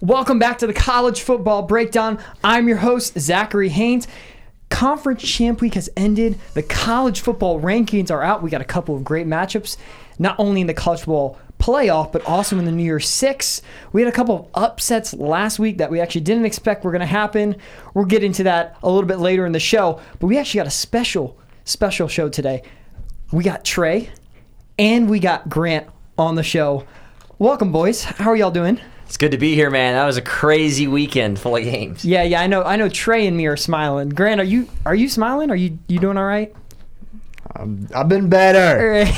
Welcome back to the College Football Breakdown. I'm your host, Zachary Haynes. Conference Champ Week has ended. The college football rankings are out. We got a couple of great matchups, not only in the college football playoff, but also in the New Year's Six. We had a couple of upsets last week that we actually didn't expect were going to happen. We'll get into that a little bit later in the show, but we actually got a special, special show today. We got Trey and we got Grant on the show. Welcome, boys. How are y'all doing? It's good to be here, man. That was a crazy weekend full of games. Yeah, yeah, I know. I know. Trey and me are smiling. Grant, are you are you smiling? Are you you doing all right? Um, I've been better.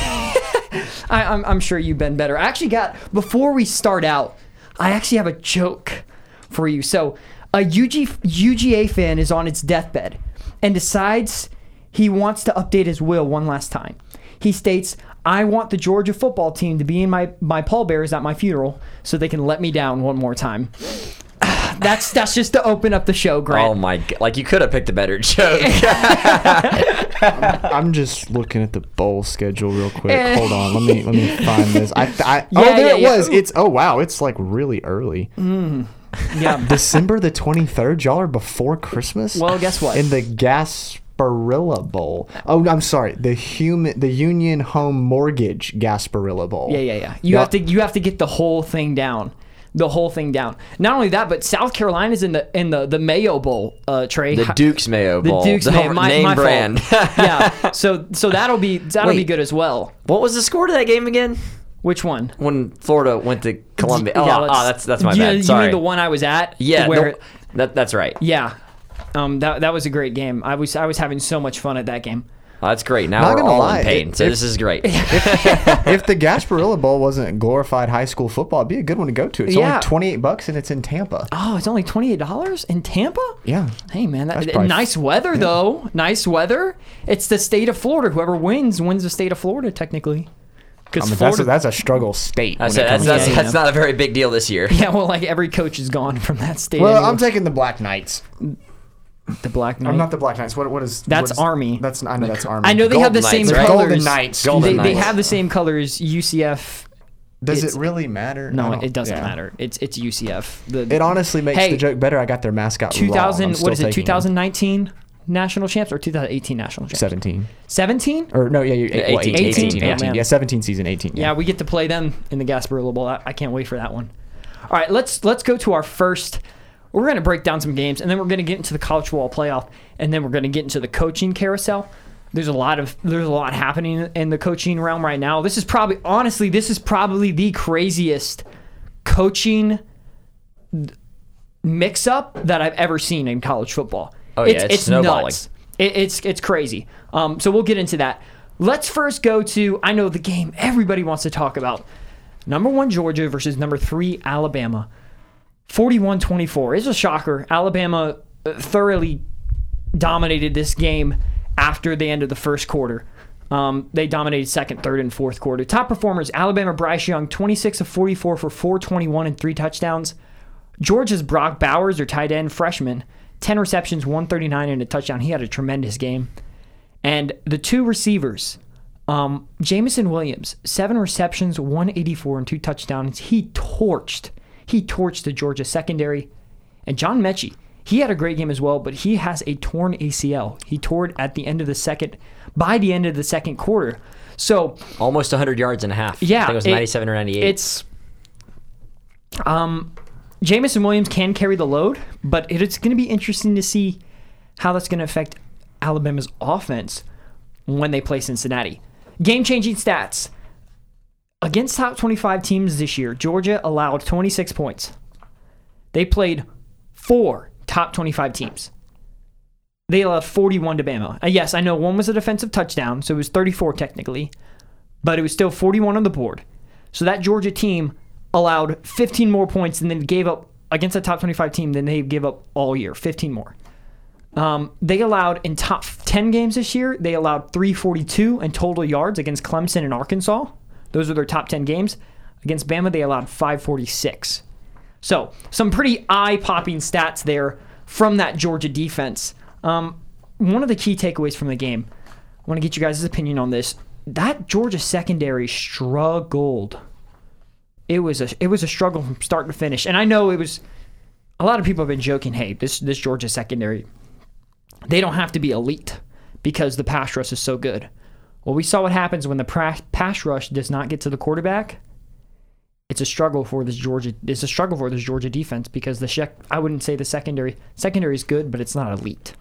I, I'm I'm sure you've been better. I actually got before we start out. I actually have a joke for you. So a UG, UGA fan is on its deathbed and decides he wants to update his will one last time. He states, I want the Georgia football team to be in my, my pallbearers at my funeral so they can let me down one more time. That's that's just to open up the show, Grant. Oh my god! Like you could have picked a better joke. I'm just looking at the bowl schedule real quick. Eh. Hold on, let me let me find this. I, I Yeah, oh there yeah, it yeah. was. It's oh wow, it's like really early. Mm. yeah. December the 23rd. Y'all are before Christmas. Well, guess what? In the Gasparilla Bowl. Oh, I'm sorry. The human, the Union Home Mortgage Gasparilla Bowl. Yeah, yeah, yeah. You Y'all- have to you have to get the whole thing down. The whole thing down. Not only that, but South Carolina's in the in the the Mayo Bowl, uh, Trey. the Duke's Mayo The Bowl. Duke's the Mayo, my, name my brand. yeah. So so that'll be that'll be good as well. what was the score to that game again? Which one? When Florida went to Columbia. Oh, Yeah, oh, let's- that's that's my you, bad. You Sorry. mean the one I was at? yeah, Where? no, that, that's right. yeah. Um. That that was a great game. I was I was having so much fun at that game. Oh, that's great. Now Not we're gonna all lie, in pain, it- so it- this is great. if the Gasparilla Bowl wasn't glorified high school football, it'd be a good one to go to. It's Yeah. only 28 bucks and it's in Tampa. Oh, it's only twenty eight dollars in Tampa. Yeah. Hey man, that, That's probably- nice weather though. Nice weather. It's the state of Florida. Whoever wins wins the state of Florida technically. I Because mean, Florida, that's a, that's a struggle state. I when said that's, that's, Yeah, that's yeah. not a very big deal this year. yeah, well, like every coach is gone from that state. Well, anyway. I'm taking the Black Knights. The Black oh, Knight. I'm not the Black Knights. What what is That's what is- Army. That's I know that's Army. I know they have the same Knights, right? colors. Golden Knights. Golden they, they have the same colors. UCF. Does it's- it really matter? No, it doesn't yeah. matter. It's it's UCF. The It honestly makes Hey, the joke better. I got their mascot. wrong. 2000. I'm What still it? 2019 national champs or 2018 national champs? 17 17. or no? Yeah, you Yeah, well, 18, 18, 18, 18, yeah, 18. man. Yeah, 17 season 18. Yeah, we get to play them in the Gasparilla Bowl. I, I can't wait for that one. All right, let's let's go to our first. We're going to break down some games, and then we're going to get into the college football playoff, and then we're going to get into the coaching carousel. There's a lot of there's a lot happening in the coaching realm right now. This is probably honestly this is probably the craziest coaching mix up that I've ever seen in college football. Oh, yeah, it's snowballing. nuts. It, it's it's crazy. Um, so we'll get into that. Let's first go to I know the game everybody wants to talk about. Number one Georgia versus number three Alabama. 41-24. It's a shocker. Alabama uh, thoroughly dominated this game after the end of the first quarter. Um, they dominated second, third, and fourth quarter. Top performers: Alabama Bryce Young, 26 of 44 for 421 and three touchdowns. Georgia's Brock Bowers, their tight end freshman, 10 receptions, 139 and a touchdown. He had a tremendous game. And the two receivers, um, Jameson Williams, seven receptions, 184 and two touchdowns. He torched, he torched the Georgia secondary. And John Metchie, he had a great game as well, but he has a torn ACL. He tore it at the end of the second, by the end of the second quarter. So Almost 100 yards and a half. yeah, I think it was it- 97 or 98. It's um, Jameson Williams can carry the load, but it, it's going to be interesting to see how that's going to affect Alabama's offense when they play Cincinnati. Game-changing stats against top 25 teams this year. Georgia allowed 26 points. They played four top 25 teams. They allowed 41 to Bama. Uh, yes, I know one was a defensive touchdown, so it was 34 technically, but it was still 41 on the board. So that Georgia team allowed 15 more points and then gave up against a top 25 team than they gave up all year, 15 more. Um, they allowed in top 10 games this year, they allowed 342 in total yards against Clemson and Arkansas. Those are their top 10 games. Against Bama, they allowed 546. So, some pretty eye popping stats there from that Georgia defense. Um, one of the key takeaways from the game, I want to get you guys' opinion on this. That Georgia secondary struggled it was a it was a struggle from start to finish. And I know it was a lot of people have been joking, hey, this this Georgia secondary, they don't have to be elite because the pass rush is so good. Well, we saw what happens when the pass rush does not get to the quarterback. It's a struggle for this Georgia. It's a struggle for this Georgia defense because the shec- I wouldn't say the secondary secondary is good, but it's not elite.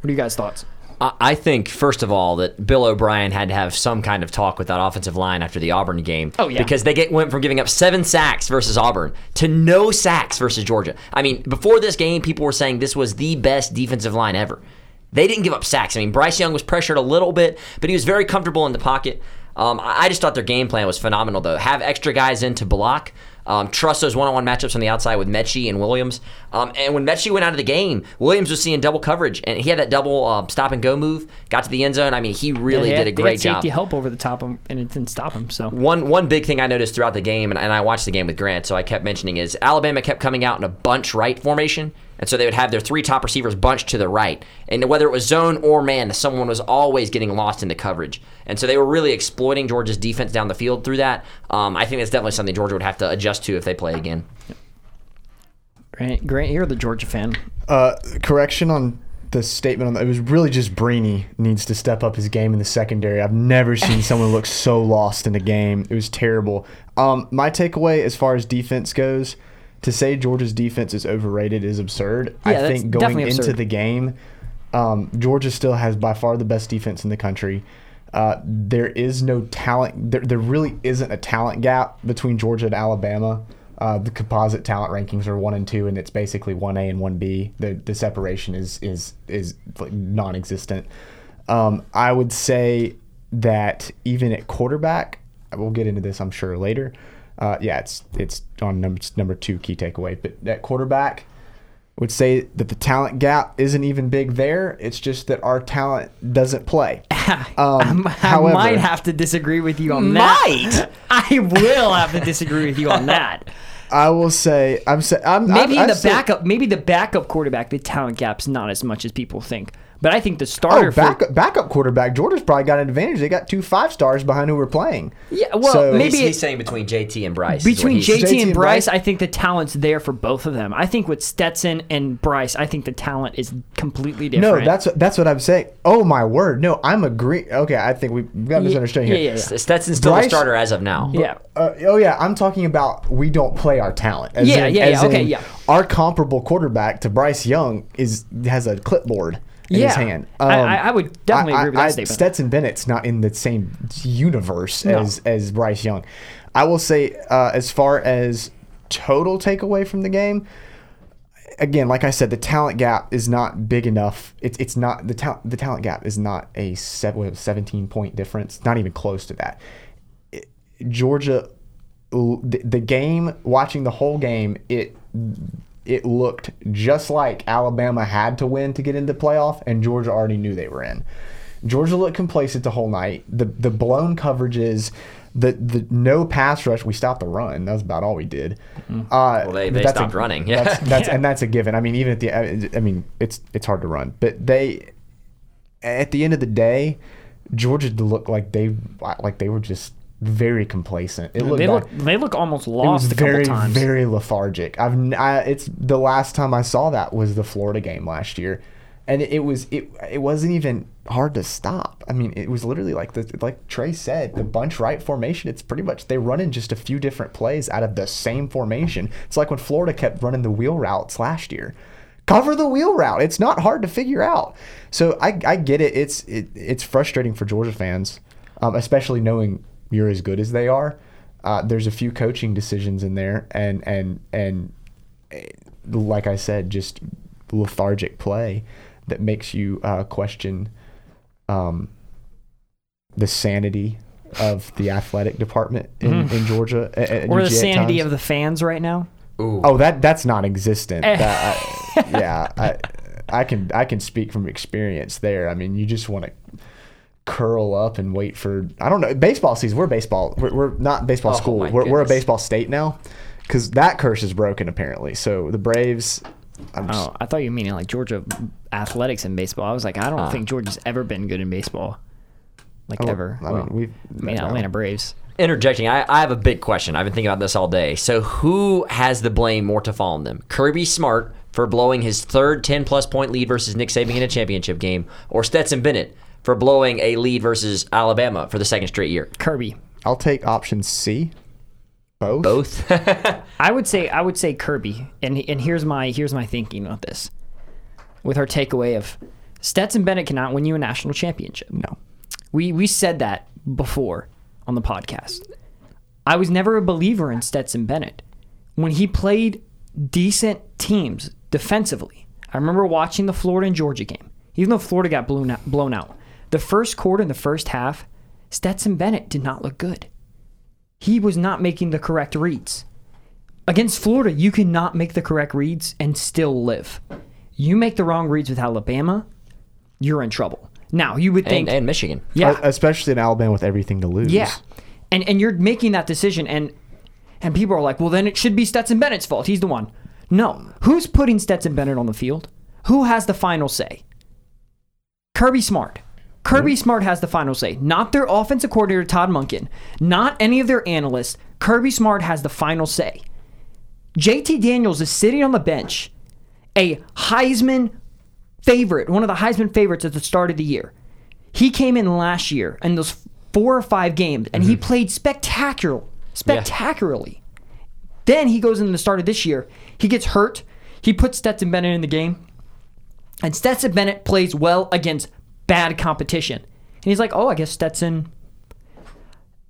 What are you guys' thoughts? I I think, first of all, that Bill O'Brien had to have some kind of talk with that offensive line after the Auburn game. Oh, yeah. Because they get, went from giving up seven sacks versus Auburn to no sacks versus Georgia. I mean, before this game, people were saying this was the best defensive line ever. They didn't give up sacks. I mean, Bryce Young was pressured a little bit, but he was very comfortable in the pocket. Um, I just thought their game plan was phenomenal, though. Have extra guys in to block. Um, trust those one-on-one matchups on the outside with Metchie and Williams. Um, and when Metchie went out of the game, Williams was seeing double coverage, and he had that double uh, stop and go move. Got to the end zone. I mean, he really did had- a they great had job. safety help over the top of him, and it didn't stop him. So One one big thing I noticed throughout the game, and, and I watched the game with Grant, so I kept mentioning is Alabama kept coming out in a bunch right formation, and so they would have their three top receivers bunched to the right, and whether it was zone or man, someone was always getting lost in the coverage, and so they were really exploiting Georgia's defense down the field through that. Um, I think that's definitely something Georgia would have to adjust to if they play again. Grant, Grant, you're the Georgia fan. Uh, correction on the statement on that. It was really just Breeny needs to step up his game in the secondary. I've never seen someone look so lost in a game. It was terrible. Um, my takeaway as far as defense goes, to say Georgia's defense is overrated is absurd. I Yeah, that's think going into the game, um, Georgia still has by far the best defense in the country. Uh, there is no talent. There, there really isn't a talent gap between Georgia and Alabama. Uh, the composite talent rankings are one and two, and it's basically one A and one B. The the separation is is is like non-existent. Um, I would say that even at quarterback, we'll get into this, I'm sure later. Uh, yeah, it's it's on number it's number two key takeaway, but at quarterback, would say that the talent gap isn't even big there. It's just that our talent doesn't play. Um, I however, might have to disagree with you on that. Might I will have to disagree with you on that. I will say I'm say I'm Maybe I'm, the I'm say- backup, maybe the backup quarterback, the talent gap's not as much as people think. But I think the starter Oh, for backup, backup quarterback. Georgia's probably got an advantage. They got two five stars behind who we're playing. Yeah, well, So- maybe He's, it- he's saying between JT and Bryce. between JT, JT and and Bryce, Bryce? I think the talent's there for both of them. I think with Stetson and Bryce, I think the talent is completely different. No, that's that's what I'm saying. Oh my word! No, I'm agree. Okay, I think we we got Yeah, misunderstanding yeah, here. yeah, yeah. Stetson's still Bryce- the starter as of now. yeah. Uh, oh yeah, I'm talking about we don't play our talent. As Yeah, in- yeah, as yeah, okay, yeah. Our comparable quarterback to Bryce Young is has a clipboard in Yeah. his hand. I- I- I would definitely agree with that I- statement. Stetson Bennett's not in the same universe No. as as Bryce Young. I will say, uh, as far as total takeaway from the game, again, like I said, the talent gap is not big enough. It's it's not the talent the talent gap is not a 17 point difference. Not even close to that. It- Georgia, the, the game, watching the whole game, it it looked just like Alabama had to win to get into playoff, and Georgia already knew they were in. Georgia looked complacent the whole night. The the blown coverages, the the no pass rush. We stopped the run. That was about all we did. Uh, Well, they- they that's stopped running, yeah. That's, that's Yeah. and that's a given. I mean, even at the I mean, it's it's hard to run, but they at the end of the day, Georgia looked like they like they were just very complacent. It looked They like- look they look almost it was lost very very lethargic. I've I, it's the last time I saw that was the Florida game last year, and it, it was it it wasn't even hard to stop. I mean, it was literally like the like Trey said, the bunch right formation. It's pretty much they run in just a few different plays out of the same formation. It's like when Florida kept running the wheel routes last year. Cover the wheel route. It's not hard to figure out. So I, I get it. It's it, it's frustrating for Georgia fans, um, especially knowing you're as good as they are. Uh, there's a few coaching decisions in there, and and and eh, like I said, just lethargic play that makes you uh, question um, the sanity of the athletic department in, in Georgia at, at or the UGA at sanity times. of the fans right now. Ooh. Oh, that that's non-existent. Eh. That, I, yeah, I, I can I can speak from experience there. I mean, you just want to curl up and wait for I don't know baseball season. We're baseball. We're, we're not baseball Oh, school. We're, we're a baseball state now because that curse is broken apparently. So the Braves. I'm just, Oh, I thought you meaning like Georgia athletics in baseball. I was like, I don't Ah. think Georgia's ever been good in baseball, like oh, ever. I Well, we've I mean, no. Atlanta Braves. interjecting, I, I have a big question. I've been thinking about this all day. So, who has the blame more to fall on them? Kirby Smart for blowing his third 10 plus point lead versus Nick Saban in a championship game, or Stetson Bennett for blowing a lead versus Alabama for the second straight year? Kirby. I'll take option C. Both. Both. I would say I would say Kirby, and and here's my here's my thinking on this, with our takeaway of Stetson Bennett cannot win you a national championship. No. We we said that before on the podcast. I was never a believer in Stetson Bennett when he played decent teams defensively. I remember watching the Florida and Georgia game. Even though Florida got blown out, blown out, the first quarter and the first half, Stetson Bennett did not look good. He was not making the correct reads. Against Florida, you cannot make the correct reads and still live. You make the wrong reads with Alabama, you're in trouble. Now, you would think and, and Michigan. yeah, Uh, especially in Alabama with everything to lose. yeah. And and you're making that decision and and people are like, "Well, then it should be Stetson Bennett's fault. He's the one." No. Who's putting Stetson Bennett on the field? Who has the final say? Kirby Smart. Kirby Smart has the final say, not their offensive coordinator Todd Monken, not any of their analysts. Kirby Smart has the final say. JT Daniels is sitting on the bench, a Heisman favorite, one of the Heisman favorites at the start of the year. He came in last year in those four or five games, and he mm-hmm. played spectacular, spectacularly. Then he goes in the start of this year. He gets hurt. He puts Stetson Bennett in the game, and Stetson Bennett plays well against bad competition. And he's like, "Oh, I guess Stetson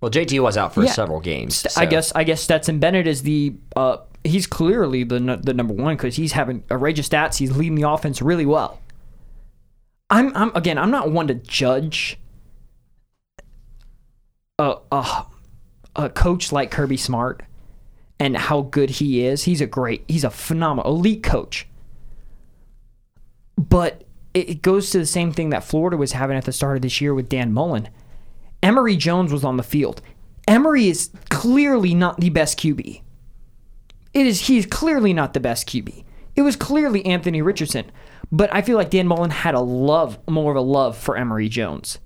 Well, JT was out for Yeah. several games. I so- guess I guess Stetson Bennett is the uh, he's clearly the the number one because he's having outrageous stats. He's leading the offense really well. I'm I'm again I'm not one to judge a a, a coach like Kirby Smart and how good he is. He's a great he's a phenomenal elite coach. But it, goes to the same thing that Florida was having at the start of this year with Dan Mullen. Emory Jones was on the field. Emory is clearly not the best QB. It is he's clearly not the best QB. It was clearly Anthony Richardson, but I feel like Dan Mullen had a love, more of a love for Emory Jones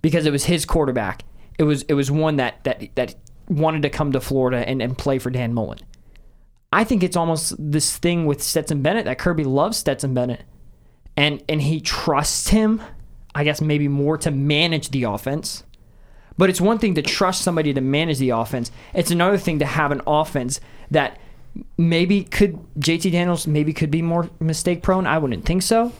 because it was his quarterback. It was it was one that that that wanted to come to Florida and, and play for Dan Mullen. I think it's almost this thing with Stetson Bennett that Kirby loves Stetson Bennett and and he trusts him, I guess maybe more to manage the offense. But it's one thing to trust somebody to manage the offense. It's another thing to have an offense that maybe could JT Daniels maybe could be more mistake prone. I wouldn't think so.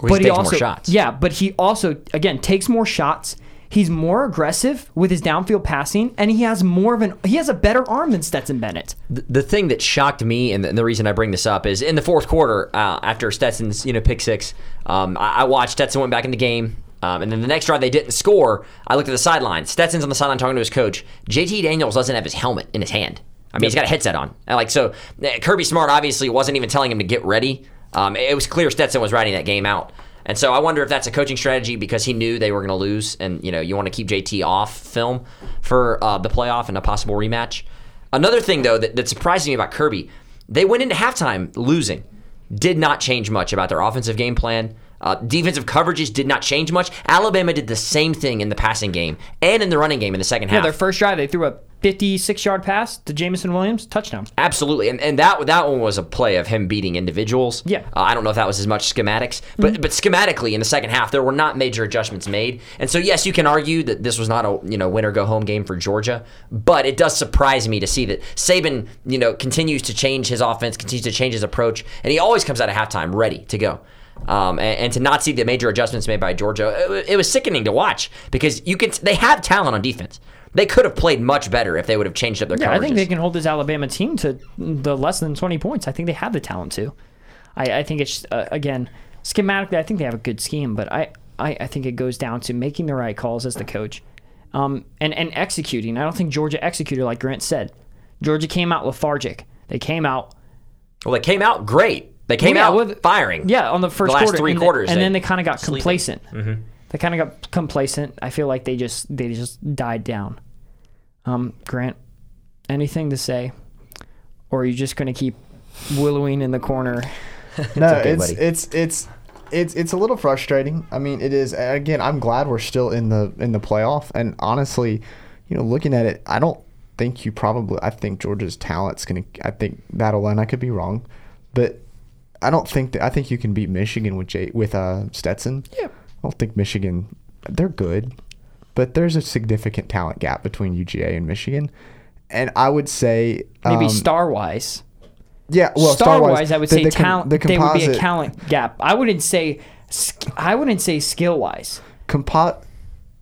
Well, he takes also more shots. yeah, but he also again takes more shots. He's more aggressive with his downfield passing, and he has more of an he has a better arm than Stetson Bennett. the, the thing that shocked me, and the, and the reason I bring this up is in the fourth quarter, uh, after Stetson's you know pick six, um, I, I watched Stetson went back in the game. Um, and then the next drive they didn't score. I looked at the sideline. Stetson's on the sideline talking to his coach. JT Daniels doesn't have his helmet in his hand. I mean, he's got a headset on. Like so, uh, Kirby Smart obviously wasn't even telling him to get ready. Um, it was clear Stetson was writing that game out. And so I wonder if that's a coaching strategy because he knew they were going to lose, and you know you want to keep JT off film for uh, the playoff and a possible rematch. Another thing though that, that surprised me about Kirby, they went into halftime losing, did not change much about their offensive game plan. Uh, defensive coverages did not change much. Alabama did the same thing in the passing game and in the running game in the second Yeah, half. their first drive they threw a 56 yard pass to Jameson Williams touchdown. Absolutely, and, and that that one was a play of him beating individuals. Yeah. Mm-hmm. uh, I don't know if that was as much schematics, but but schematically in the second half there were not major adjustments made, and so yes, you can argue that this was not a you know win or go home game for Georgia, but it does surprise me to see that Saban you know continues to change his offense, continues to change his approach, and he always comes out of halftime ready to go. Um, and, and to not see the major adjustments made by Georgia, it, it was sickening to watch because you can they have talent on defense. They could have played much better if they would have changed up their Yeah, I think they can hold this Alabama team to the less than 20 points. I think they have the talent to. I, I think it's, uh, again, schematically, I think they have a good scheme, but I, I, I think it goes down to making the right calls as the coach um, and, and executing. I don't think Georgia executed like Grant said. Georgia came out lethargic. They came out Well, they came out great. They came Yeah, out with- firing. Yeah, on the first last quarter, three and quarters, and they- then they kind of got sleeping. complacent. They kind of got complacent. I feel like they just they just died down. Um, Grant, anything to say, or are you just going to keep willowing in the corner? no, okay, it's it's it's it's it's a little frustrating. I mean, it is again. I'm glad we're still in the in the playoff, and honestly, you know, looking at it, I don't think you probably. I think Georgia's talent's gonna. I think that'll and I could be wrong, but I don't think that. I think you can beat Michigan with Jay, with uh, Stetson. Yeah. I don't think Michigan. They're good, but there's a significant talent gap between UGA and Michigan, and I would say Maybe um, star wise. Yeah, well, star Star-wise, wise, I would the- say the com- talent. the there would be a talent gap. I wouldn't say. I wouldn't say skill wise. compo-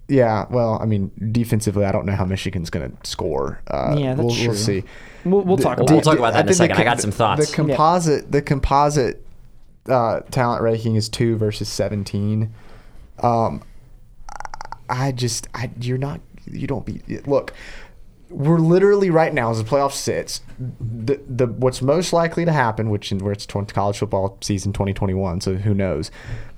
yeah, well, I mean, defensively, I don't know how Michigan's going to score. Uh, Yeah, that's we'll, true. we'll see. We'll, we'll talk We'll- about. we'll talk about that in a think the second. I got some thoughts. The composite, the composite uh, talent ranking is two versus seventeen. Um, I just, I, you're not, you don't be. Look, we're literally right now as the playoff sits. The the what's most likely to happen, which in where it's 20, college football season 2021, so who knows?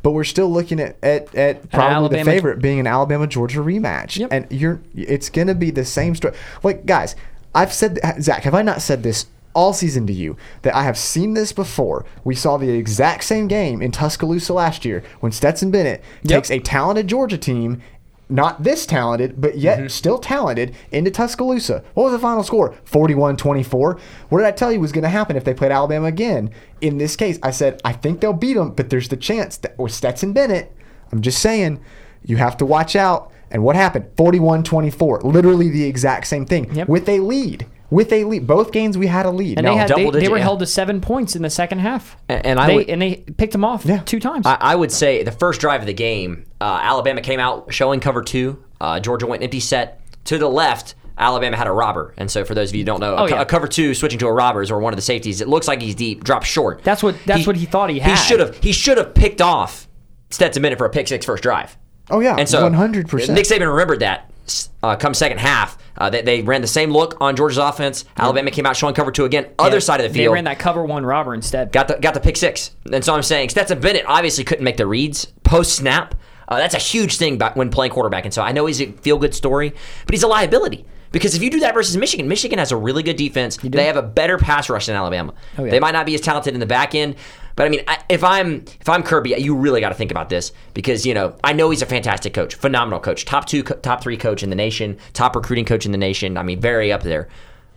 But we're still looking at at, at probably Alabama- the favorite being an Alabama Georgia rematch, Yep. and you're it's gonna be the same story. Like guys, I've said Zach, have I not said this? All season to you that I have seen this before. We saw the exact same game in Tuscaloosa last year when Stetson Bennett Yep. takes a talented Georgia team not this talented, but yet Mm-hmm. still talented, into Tuscaloosa. What was the final score? 41 24. What did I tell you was going to happen if they played Alabama again? In this case, I said, I think they'll beat them, but there's the chance that with Stetson Bennett, I'm just saying, you have to watch out. And what happened? 41 24. Literally the exact same thing Yep. with a lead. With a lead. Both games we had a lead. And Now, they had they, double they were yeah. held to seven points in the second half. And- and I they would- and they picked them off Yeah. two times. I, I would say the first drive of the game, uh, Alabama came out showing cover two. Uh, Georgia went empty set to the left. Alabama had a robber, and so for those of you who don't know, Oh, a, yeah. a cover two switching to a robbers or one of the safeties. It looks like he's deep, drops short. That's what- that's what he thought he had. He should have he should have picked off Stetson Bennett for a pick six first drive. Oh, yeah, and so 100%. Nick Saban remembered that. Uh, come second half, uh, they, they ran the same look on Georgia's offense. Alabama came out showing cover two again, other Yeah, side of the field. They ran that cover one robber instead. Got the got the pick six, and so I'm saying Stetson Bennett obviously couldn't make the reads post snap. Uh, that's a huge thing when playing quarterback, and so I know he's a feel good story, but he's a liability because if you do that versus Michigan, Michigan has a really good defense. They have a better pass rush than Alabama. Oh, yeah. They might not be as talented in the back end, but I mean, I, if I'm if I'm Kirby, you really got to think about this because you know I know he's a fantastic coach, phenomenal coach, top two, co- top three coach in the nation, top recruiting coach in the nation. I mean, very up there.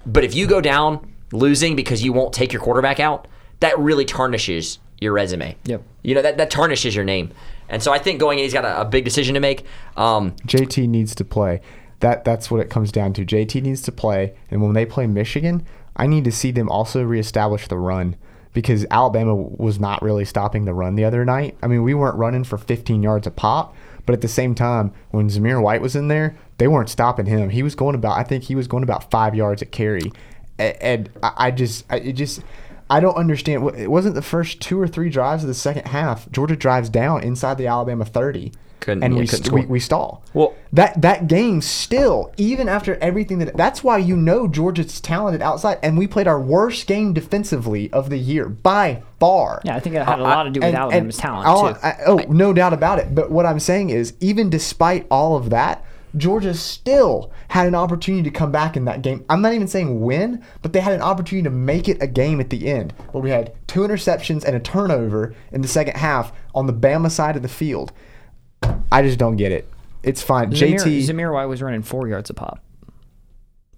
But if you go down losing because you won't take your quarterback out, that really tarnishes your resume. Yep. You know that that tarnishes your name. And so I think going in, he's got a, a big decision to make. Um, JT needs to play. That that's what it comes down to. JT needs to play, and when they play Michigan, I need to see them also reestablish the run because Alabama was not really stopping the run the other night. I mean, we weren't running for 15 yards a pop, but at the same time, when Zamir White was in there, they weren't stopping him. He was going about, I think he was going about five yards at carry, and I just, it just. I don't understand. It wasn't the first two or three drives of the second half. Georgia drives down inside the Alabama 30. Couldn't- and yeah, we, couldn't st- we, score. we stall. Well- that that game still, even after everything that that's why you know Georgia's talented outside, and we played our worst game defensively of the year by far. yeah, I think it had a lot to do with And- Alabama's and talent I'll- too. I- oh, no doubt about it. But what I'm saying is, even despite all of that, Georgia still had an opportunity to come back in that game. I'm not even saying win, but they had an opportunity to make it a game at the end, where we had two interceptions and a turnover in the second half on the Bama side of the field. I just don't get it. It's fine. Zamir, JT. Zamir White was running four yards a pop.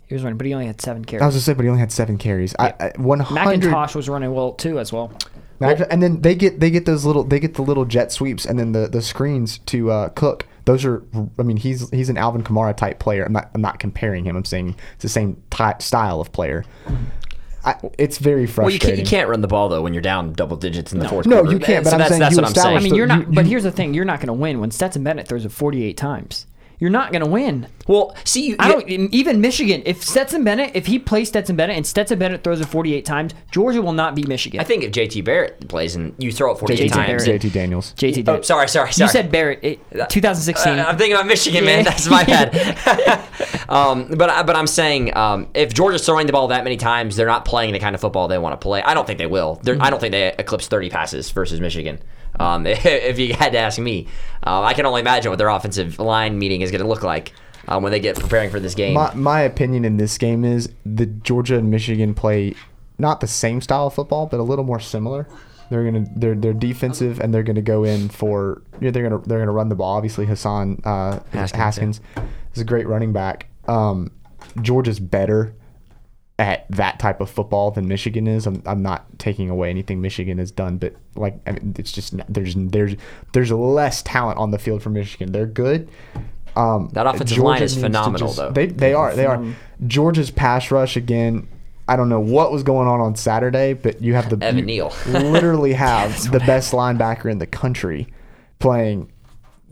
He was running, but he only had seven carries. I was just saying, but he only had seven carries. I, I 100. McIntosh was running well too as well. Mac- and then they get they get those little they get the little jet sweeps and then the, the screens to uh, Cook. Those are I mean he's he's an Alvin Kamara type player. I'm not I'm not comparing him. I'm saying it's the same type style of player. I, it's very well, you frustrating. can't, you can't run the ball though when you're down double digits in the fourth No, quarter. you can't, So but I'm that's, saying that's you what I'm saying. I mean, you're not. but here's the thing: you're not going to win when Stetson Bennett throws it 48 times. You're not going to win. well, see, you, I don't even Michigan. If Stetson Bennett, if he plays Stetson Bennett and Stetson Bennett throws it 48 times, Georgia will not beat Michigan. I think if JT Barrett plays and you throw it 48 JT times, Barrett. JT Daniels. JT did. Oh, sorry, sorry, sorry. You said Barrett. It, 2016. Uh, I'm thinking about Michigan, man. That's my bad. um, but I- but I'm saying um, if Georgia's throwing the ball that many times, they're not playing the kind of football they want to play. I don't think they will. They're, I don't think they eclipse 30 passes versus Michigan. Um, if you had to ask me, uh, I can only imagine what their offensive line meeting is going to look like um, when they get preparing for this game. My my opinion in this game is the Georgia and Michigan play not the same style of football, but a little more similar. They're gonna they're they're defensive and they're gonna go in for yeah, they're gonna they're gonna run the ball. Obviously Hassan uh, Haskins, Haskins, is a great running back. Um, Georgia's better at that type of football than Michigan is. I'm, I'm not taking away anything Michigan has done, but like I mean, it's just there's there's there's less talent on the field for Michigan. They're good. Um, That offensive line is needs to phenomenal, though. They they are they are. Georgia's pass rush again. I don't know what was going on on Saturday, but you have the Evan Neal. literally have the best linebacker in the country playing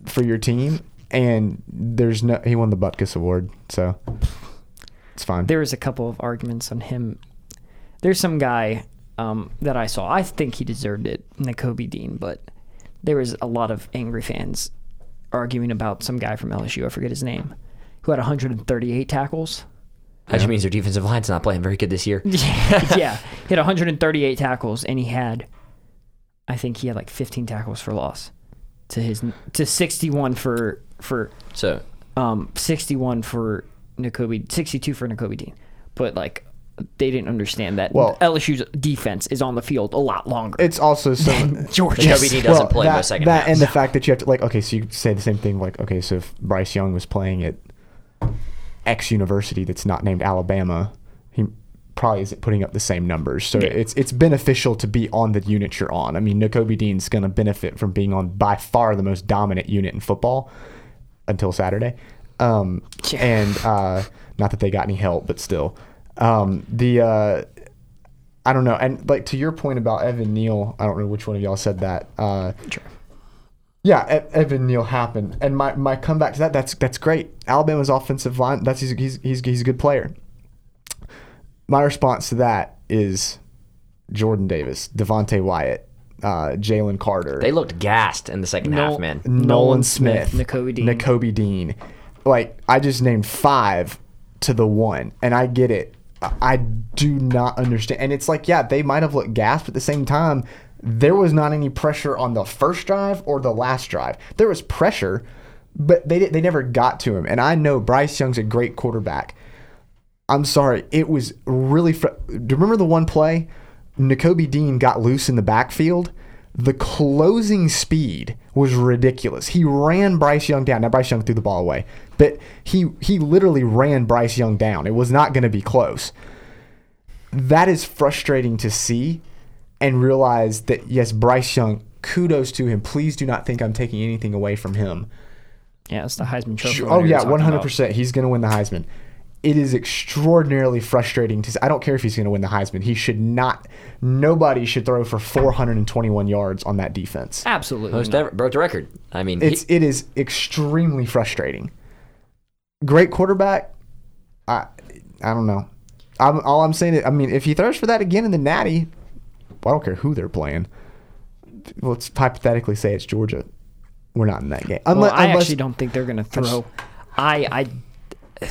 for your team, and there's no he won the Butkus Award, so it's fine. there was a couple of arguments on him. There's some guy um, that I saw. I think he deserved it, Nakobe Dean, but there was a lot of angry fans arguing about some guy from LSU. I forget his name, who had 138 tackles. That just means their defensive line's not playing very good this year. yeah, he had 138 tackles, and he had, I think he had like 15 tackles for loss, to his to 61 for for So um 61 for Nakobe, 62 for Nakobe Dean. But like they didn't understand that Well- LSU's defense is on the field a lot longer. It's also so Georgia. Nakobe Dean doesn't play that, most second that and the fact that you have to like okay, so you say the same thing like okay, so if Bryce Young was playing at X university that's not named Alabama, he probably isn't putting up the same numbers. So Yeah. it's it's beneficial to be on the unit you're on. I mean, Nakobe Dean's going to benefit from being on by far the most dominant unit in football until Saturday. Um, Yeah. and uh, not that they got any help, but still, um, the uh, I don't know. And like to your point about Evan Neal, I don't know which one of y'all said that. Uh, Sure. yeah, E- Evan Neal happened, and my, my comeback to that that's that's great. Alabama's offensive line that's he's he's he's, he's a good player. My response to that is Jordan Davis, Devonte Wyatt, uh, Jalen Carter, they looked gassed in the second Nol- half, man. Nolan, Nolan Smith, Smith, Nakobe Dean. Nakobe Dean. Like I just named five to the one, and I get it. I- do not understand, and it's like, yeah, they might have looked gassed, but at the same time, there was not any pressure on the first drive or the last drive. There was pressure, but they they never got to him. And I know Bryce Young's a great quarterback. I'm sorry, it was really. Fr- Do you remember the one play? Nakobe Dean got loose in the backfield. The closing speed was ridiculous. He ran Bryce Young down. Now Bryce Young threw the ball away, but he he literally ran Bryce Young down. It was not going to be close. That is frustrating to see, and realize that yes, Bryce Young. Kudos to him. Please do not think I'm taking anything away from him. Yeah, it's the Heisman Trophy. Oh yeah, talking one hundred about. percent. He's going to win the Heisman. It is extraordinarily frustrating to. See. I don't care if he's going to win the Heisman. He should not. Nobody should throw for four hundred and twenty-one yards on that defense. Absolutely. Most ever broke the record. I mean, It's he- it is extremely frustrating. Great quarterback. I I don't know. I'm, all I'm saying is, I mean, if he throws for that again in the Natty, well, I don't care who they're playing. Let's hypothetically say it's Georgia. We're not in that game. Well, I unless- actually don't think they're going to throw. I, I,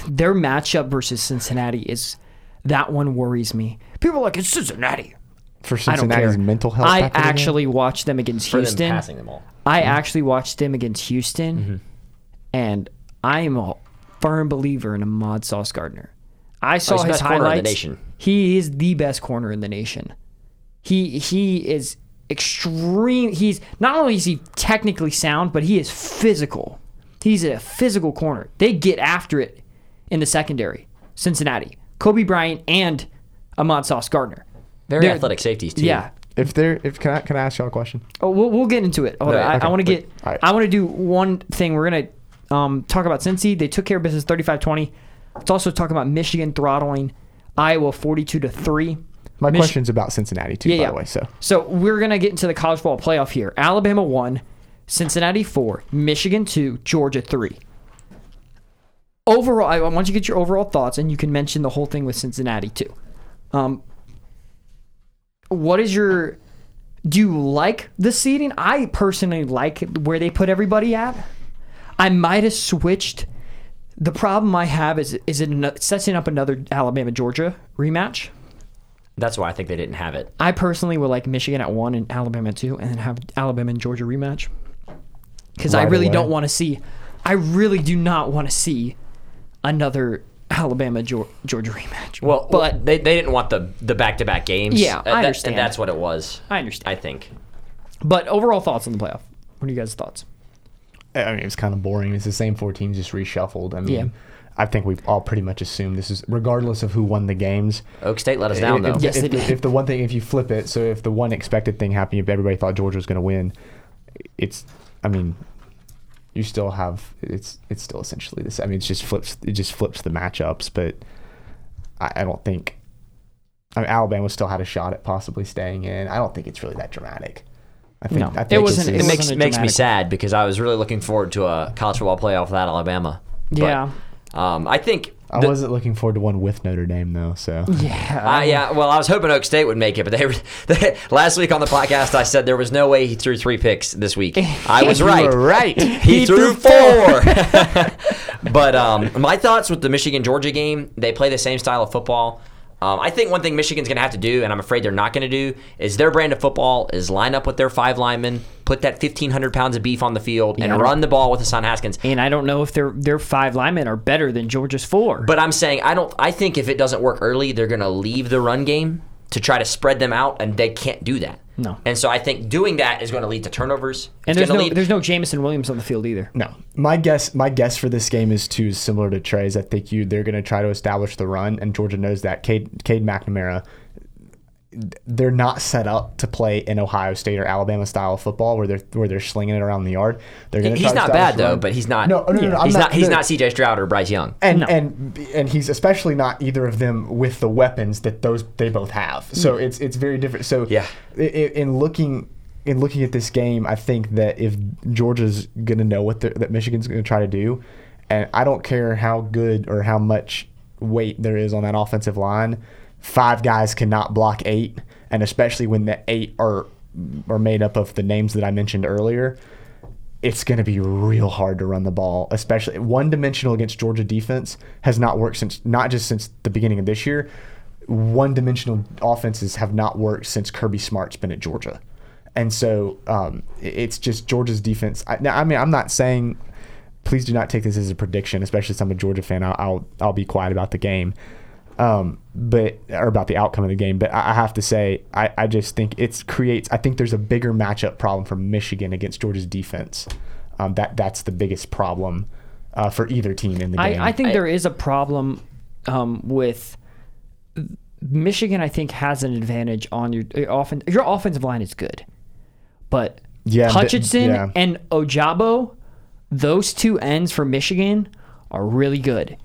their matchup versus Cincinnati is that one worries me. People are like it's Cincinnati. for I don't care. Cincinnati's mental health. I after the actually watched them against for them Houston. passing them all. I actually watched them against Houston, Mm-hmm. and I am a firm believer in Ahmad Sauce Gardner. I saw Oh, his best corner in the highlights. nation. He is the best corner in the nation. He he is extreme. He's not only is he technically sound, but he is physical. He's a physical corner. They get after it in the secondary. Cincinnati, Coby Bryant, and Ahmad Sauce Gardner. Very They're- athletic safeties too. Yeah, If there, if can I can I ask y'all a question? Oh, we'll, we'll get into it. Hold on. Right, I, okay. I want to get. All right. I want to do one thing. We're gonna um, talk about Cincy. They took care of business, 35-20. Let's also talk about Michigan throttling Iowa, forty-two to three. My Mich- question's about Cincinnati too, Yeah, by yeah. the way. So So we're gonna get into the college football playoff here. Alabama one, Cincinnati four, Michigan two, Georgia three. Overall, I want you to get your overall thoughts, and you can mention the whole thing with Cincinnati too. Um, what is your? Do you like the seating? I personally like where they put everybody at. I might have switched. The problem I have is is it setting up another Alabama Georgia rematch. That's why I think they didn't have it. I personally would like Michigan at one and Alabama at two, and then have Alabama and Georgia rematch. Because I really away. don't want to see, I really do not want to see another Alabama Georgia rematch. Well, but but they, they didn't want the the back to back games. Yeah, I that- understand. And that's what it was. I understand. I think. but overall thoughts on the playoff? What are you guys' thoughts? I mean, it's kind of boring. It's the same four teams just reshuffled. I mean, I think we've all pretty much assumed this is regardless of who won the games. Okie State let us down if, though. Yes, if, they the, did. if the one thing, if you flip it, so if the one expected thing happened, if everybody thought Georgia was going to win, it's, I mean, you still have it's it's still essentially this. I mean, it's just flips it just flips the matchups, but I, I don't think. I mean, Alabama still had a shot at possibly staying in. I don't think it's really that dramatic. I think No, I it wasn't- it is- makes wasn't makes me sad because I was really looking forward to a college football playoff without Alabama. But, Yeah. Um, I think. I the- wasn't looking forward to one with Notre Dame though. So Yeah. Uh, yeah, well, I was hoping Okie State would make it, but they, were, they last week on the podcast I said there was no way he threw three picks this week. I was You right. were right. He, He threw, threw four. but um, my thoughts with the Michigan Georgia game, they play the same style of football. Um, I think one thing Michigan's going to have to do, and I'm afraid they're not going to do, is their brand of football is line up with their five linemen, put that 1,500 pounds of beef on the field, Yeah, and run the ball with Hassan Haskins. and I don't know if their their five linemen are better than Georgia's four. But I'm saying I don't. I think if it doesn't work early, they're going to leave the run game to try to spread them out, and they can't do that. No. And so I think doing that is going to lead to turnovers. and there's no lead- there's no Jameson Williams on the field either. No, my guess my guess for this game is too similar to Trey's. I think you they're going to try to establish the run, and Georgia knows that. Cade, Cade McNamara, they're not set up to play in Ohio State or Alabama style of football where they're where they're slinging it around the yard. They're going to. he's not bad though, but he's not. No, no, no, no, I'm he's not. he's no. not C.J. Stroud or Bryce Young. and No. and and he's especially not either of them with the weapons that those they both have. So mm. it's it's very different. So Yeah. i- i- in looking in looking at this game, I think that if Georgia's going to know what that Michigan's going to try to do, and I don't care how good or how much weight there is on that offensive line, five guys cannot block eight, and especially when the eight are are made up of the names that I mentioned earlier it's going to be real hard to run the ball, especially one dimensional against Georgia defense has not worked since not just since the beginning of this year. One dimensional offenses have not worked since Kirby Smart's been at Georgia, and so um, it's just Georgia's defense. I, now, I mean, I'm not saying. Please do not take this as a prediction, especially since I'm a Georgia fan. I'll I'll, I'll be quiet about the game, um, but or about the outcome of the game. But I, I have to say, I, I just think it's creates. I think there's a bigger matchup problem for Michigan against Georgia's defense. Um, that that's the biggest problem uh, for either team in the game. I, I think I- there is a problem um, with Michigan. I think has an advantage on your your offen- Your offensive line is good, but Yeah, but- Hutchinson yeah. and Ojabo, those two ends for Michigan are really good,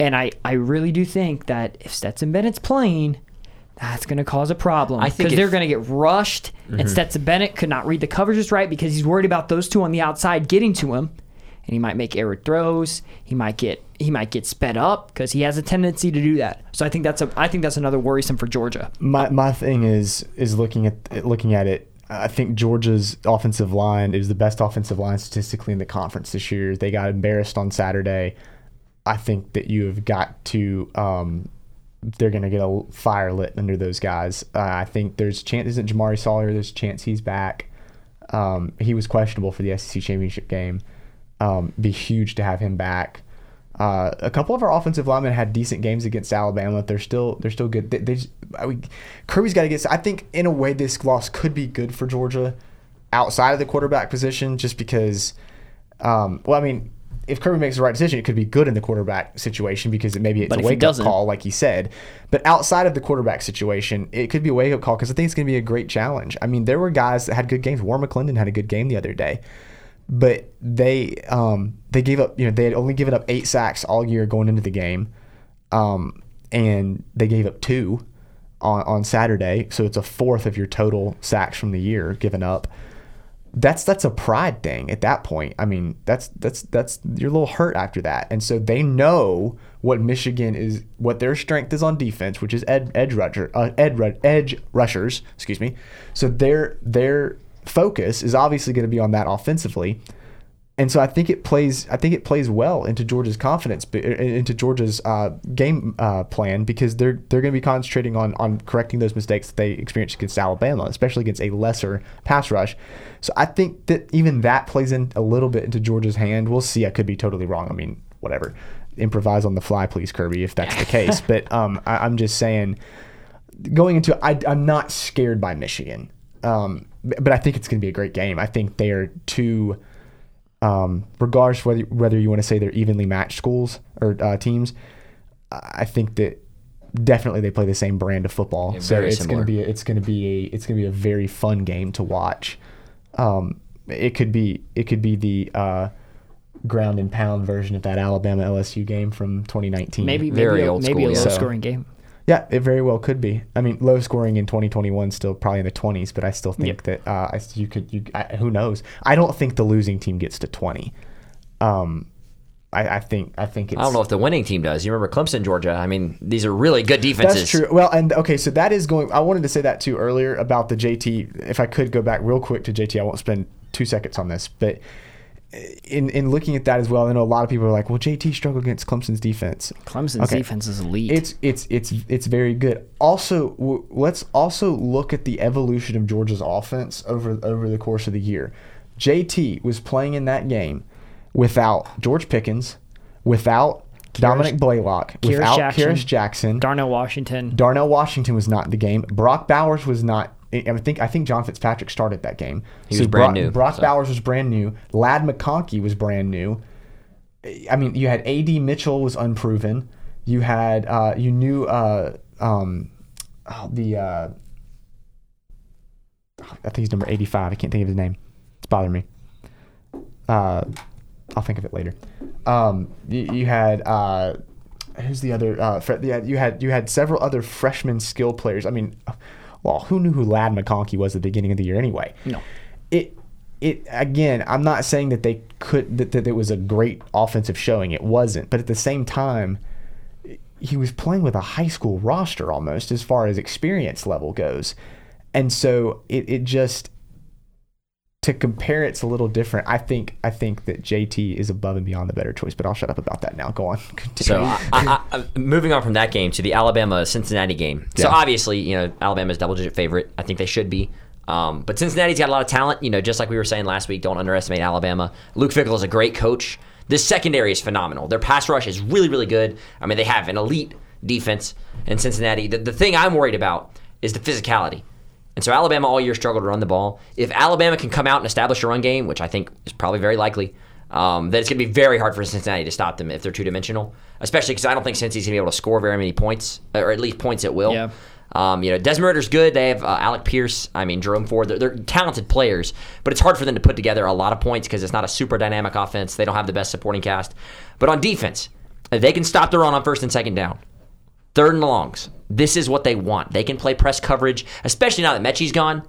and I I really do think that if Stetson Bennett's playing. That's going to cause a problem I think because they're going to get rushed, and mm-hmm. Stetson Bennett could not read the coverages right because he's worried about those two on the outside getting to him, and he might make error throws. He might get he might get sped up because he has a tendency to do that. So I think that's a I think that's another worrisome for Georgia. my my thing is is looking at looking at it. I think Georgia's offensive line is the best offensive line statistically in the conference this year. They got embarrassed on Saturday. I think that you have got to. Um, they're going to get a fire lit under those guys. Uh, I think there's chance. Isn't Jamaree Salyer? There's a chance he's back. Um, he was questionable for the SEC championship game. Um, be huge to have him back. Uh, a couple of our offensive linemen had decent games against Alabama. They're still they're still good. They, they just, I mean, Kirby's got to get. I think in a way this loss could be good for Georgia outside of the quarterback position, just because. Um, well, I mean, if Kirby makes the right decision, it could be good in the quarterback situation because it, maybe it's But a wake up call, like he said. But outside of the quarterback situation, it could be a wake up call because I think it's going to be a great challenge. I mean, there were guys that had good games. Warren McClendon had a good game the other day but they um, they gave up you know they had only given up eight sacks all year going into the game, um, and they gave up two on on Saturday, so it's a fourth of your total sacks from the year given up. That's that's a pride thing at that point. I mean, that's that's that's you're a little hurt after that, and so they know what Michigan is, what their strength is on defense, which is ed, edge rusher, uh, ed, edge rushers. Excuse me. So their their focus is obviously going to be on that offensively, and so I think it plays. I think it plays well into Georgia's confidence, into Georgia's uh, game uh, plan because they're they're going to be concentrating on on correcting those mistakes that they experienced against Alabama, especially against a lesser pass rush. So I think that even that plays in a little bit into Georgia's hand. We'll see. I could be totally wrong. I mean, whatever. Improvise on the fly, please, Kirby, if that's the case. But um, I, I'm just saying going into I, I'm not scared by Michigan, um, but I think it's going to be a great game. I think they are too. Um, regardless whether whether you want to say they're evenly matched schools or uh, teams, I think that definitely they play the same brand of football. Yeah, so it's going to be a, it's going to be a it's going to be a very fun game to watch. Um, it could be it could be the uh, ground and pound version of that Alabama LSU game from 2019. Maybe Very maybe a, old maybe school, a yeah. low scoring game. Yeah, it very well could be. I mean, low scoring in 2021, still probably in the 20s, but I still think Yep. that uh, I, you could. You I, who knows? I don't think the losing team gets to 20. Um, I, I think I think it's. I don't know if the winning team does. You remember Clemson, Georgia? I mean, these are really good defenses. That's true. Well, and okay, so that is going. I wanted to say that too earlier about the JT. If I could go back real quick to JT, I won't spend two seconds on this, but in in looking at that as well, I know a lot of people are like, "Well, JT struggled against Clemson's defense." Clemson's Okay. defense is elite. It's it's it's it's very good. Also, w- let's also look at the evolution of Georgia's offense over over the course of the year. JT was playing in that game without George Pickens, without Dominick Blaylock, Kearis without Jackson. Kearis Jackson. Darnell Washington. Darnell Washington was not in the game. Brock Bowers was not. I think I think John Fitzpatrick started that game. He was brand Brock, new, Brock so. Bowers was brand new. Ladd McConkey was brand new. I mean, you had A.D. Mitchell was unproven. You had uh, you knew uh, um, oh, the uh, I think he's number eighty-five. I can't think of his name. It's bothering me. Uh, I'll think of it later. Um, you, you had uh, who's the other? Uh, yeah, you had you had several other freshman skill players. I mean, well, who knew who Ladd McConkey was at the beginning of the year anyway? No. It it again. I'm not saying that they could that, that it was a great offensive showing. It wasn't, but at the same time, he was playing with a high school roster almost as far as experience level goes, and so it it just to compare it's a little different. I think I think that JT is above and beyond the better choice, but I'll shut up about that now. Go on. So, I, I, I, moving on from that game to the Alabama Cincinnati game. So, Yeah. obviously, you know, Alabama's double digit favorite. I think they should be. Um, but Cincinnati's got a lot of talent. You know, just like we were saying last week, don't underestimate Alabama. Luke Fickell is a great coach. This secondary is phenomenal. Their pass rush is really, really good. I mean, they have an elite defense in Cincinnati. The, the thing I'm worried about is the physicality. And so Alabama all year struggled to run the ball. If Alabama can come out and establish a run game, which I think is probably very likely, um, then it's going to be very hard for Cincinnati to stop them if they're two dimensional. Especially because I don't think Cincinnati's going to be able to score very many points, or at least points at will. Yeah. Um, you know, Desmond Ridder's good. They have uh, Alec Pierce. I mean, Jerome Ford. They're, they're talented players, but it's hard for them to put together a lot of points because it's not a super dynamic offense. They don't have the best supporting cast. But on defense, if they can stop the run on first and second down, third and longs. This is what they want. They can play press coverage, especially now that Metchie's gone.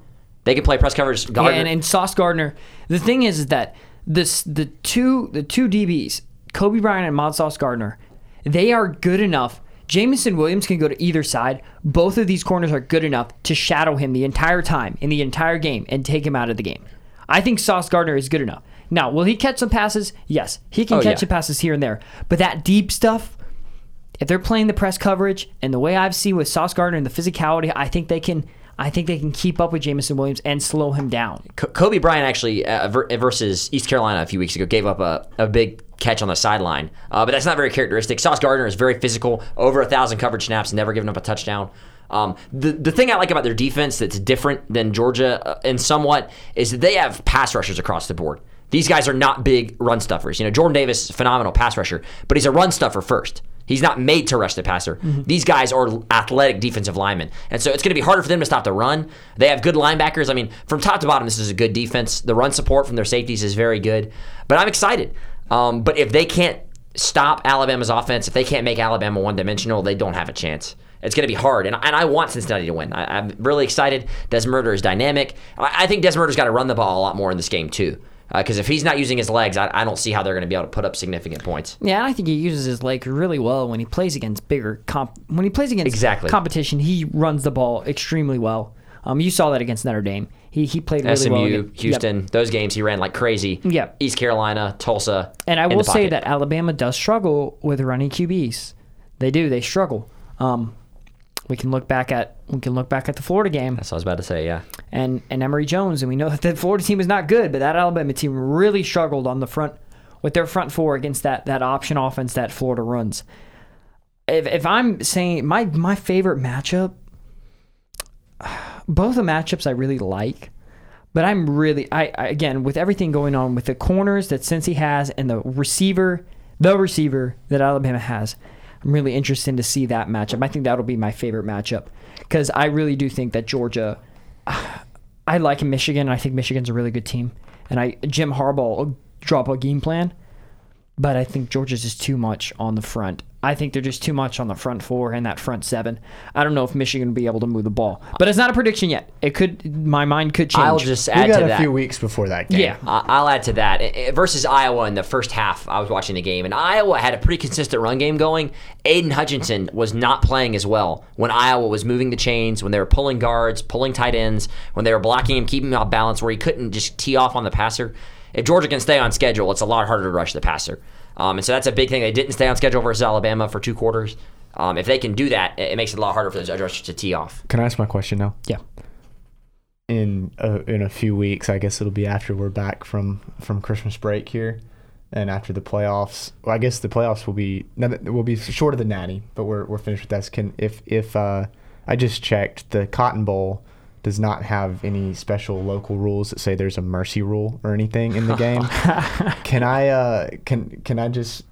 They can play press coverage. Yeah, and, and Sauce Gardner. The thing is, is that this the two the two DBs, Coby Bryant and Mod Sauce Gardner, they are good enough. Jameson Williams can go to either side. Both of these corners are good enough to shadow him the entire time in the entire game and take him out of the game. I think Sauce Gardner is good enough. Now, will he catch some passes? Yes, he can Oh, catch yeah. some passes here and there. But that deep stuff, if they're playing the press coverage and the way I've seen with Sauce Gardner and the physicality, I think they can. I think they can keep up with Jameson Williams and slow him down. Coby Bryant actually uh, versus East Carolina a few weeks ago gave up a, a big catch on the sideline, uh, but that's not very characteristic. Sauce Gardner is very physical, over a thousand coverage snaps, never given up a touchdown. Um, the the thing I like about their defense that's different than Georgia uh, and somewhat is that they have pass rushers across the board. These guys are not big run stuffers. You know, Jordan Davis is phenomenal pass rusher, but he's a run stuffer first. He's not made to rush the passer. These guys are athletic defensive linemen. And so it's going to be harder for them to stop the run. They have good linebackers. I mean, from top to bottom, this is a good defense. The run support from their safeties is very good. But I'm excited. Um, but if they can't stop Alabama's offense, if they can't make Alabama one dimensional, they don't have a chance. It's going to be hard. And, and I want Cincinnati to win. I, I'm really excited. Desmond Ridder is dynamic. I, I think Desmond Ridder's got to run the ball a lot more in this game, too. Because if he's not using his legs, I, I don't see how they're going to be able to put up significant points. Yeah, I think he uses his leg really well when he plays against bigger comp. When he plays against Exactly. competition, he runs the ball extremely well. Um, you saw that against Notre Dame. He he played really SMU, well. Yep. Houston, those games he ran like crazy. Yep. East Carolina, Tulsa. And I will say that Alabama does struggle with running QBs. They do. They struggle. Um, we can look back at we can look back at the Florida game That's what I was about to say, yeah. and and Emory Jones, and we know that the Florida team is not good, but that Alabama team really struggled on the front with their front four against that that option offense that Florida runs. If if I'm saying my my favorite matchup, both the matchups I really like, But I'm really, I, I again with everything going on with the corners that Cincy has and the receiver, the receiver that Alabama has, I'm really interested to see that matchup. I think that'll be my favorite matchup because I really do think that Georgia. I like Michigan. I think Michigan's a really good team, and I Jim Harbaugh will drop a game plan, but I think Georgia's just too much on the front. I think they're just too much on the front four and that front seven. I don't know if Michigan will be able to move the ball, but it's not a prediction yet. It could. My mind could change. I'll just We add got to a that. few weeks before that game. Yeah. I- I'll add to that. I- I- Versus Iowa in the first half, I was watching the game, and Iowa had a pretty consistent run game going. Aidan Hutchinson was not playing as well when Iowa was moving the chains, when they were pulling guards, pulling tight ends, when they were blocking him, keeping him off balance, where he couldn't just tee off on the passer. If Georgia can stay on schedule, it's a lot harder to rush the passer. Um, and so that's a big thing. They didn't stay on schedule versus Alabama for two quarters. Um, if they can do that, it, it makes it a lot harder for those edge rushers to tee off. Can I ask my question now? Yeah. in a, in a few weeks. I guess it'll be after we're back from from Christmas break here, and after the playoffs. Well, I guess the playoffs will be will be short of the Natty, but we're we're finished with that. Can if if uh, I just checked the Cotton Bowl does not have any special local rules that say there's a mercy rule or anything in the game. can I uh can can I just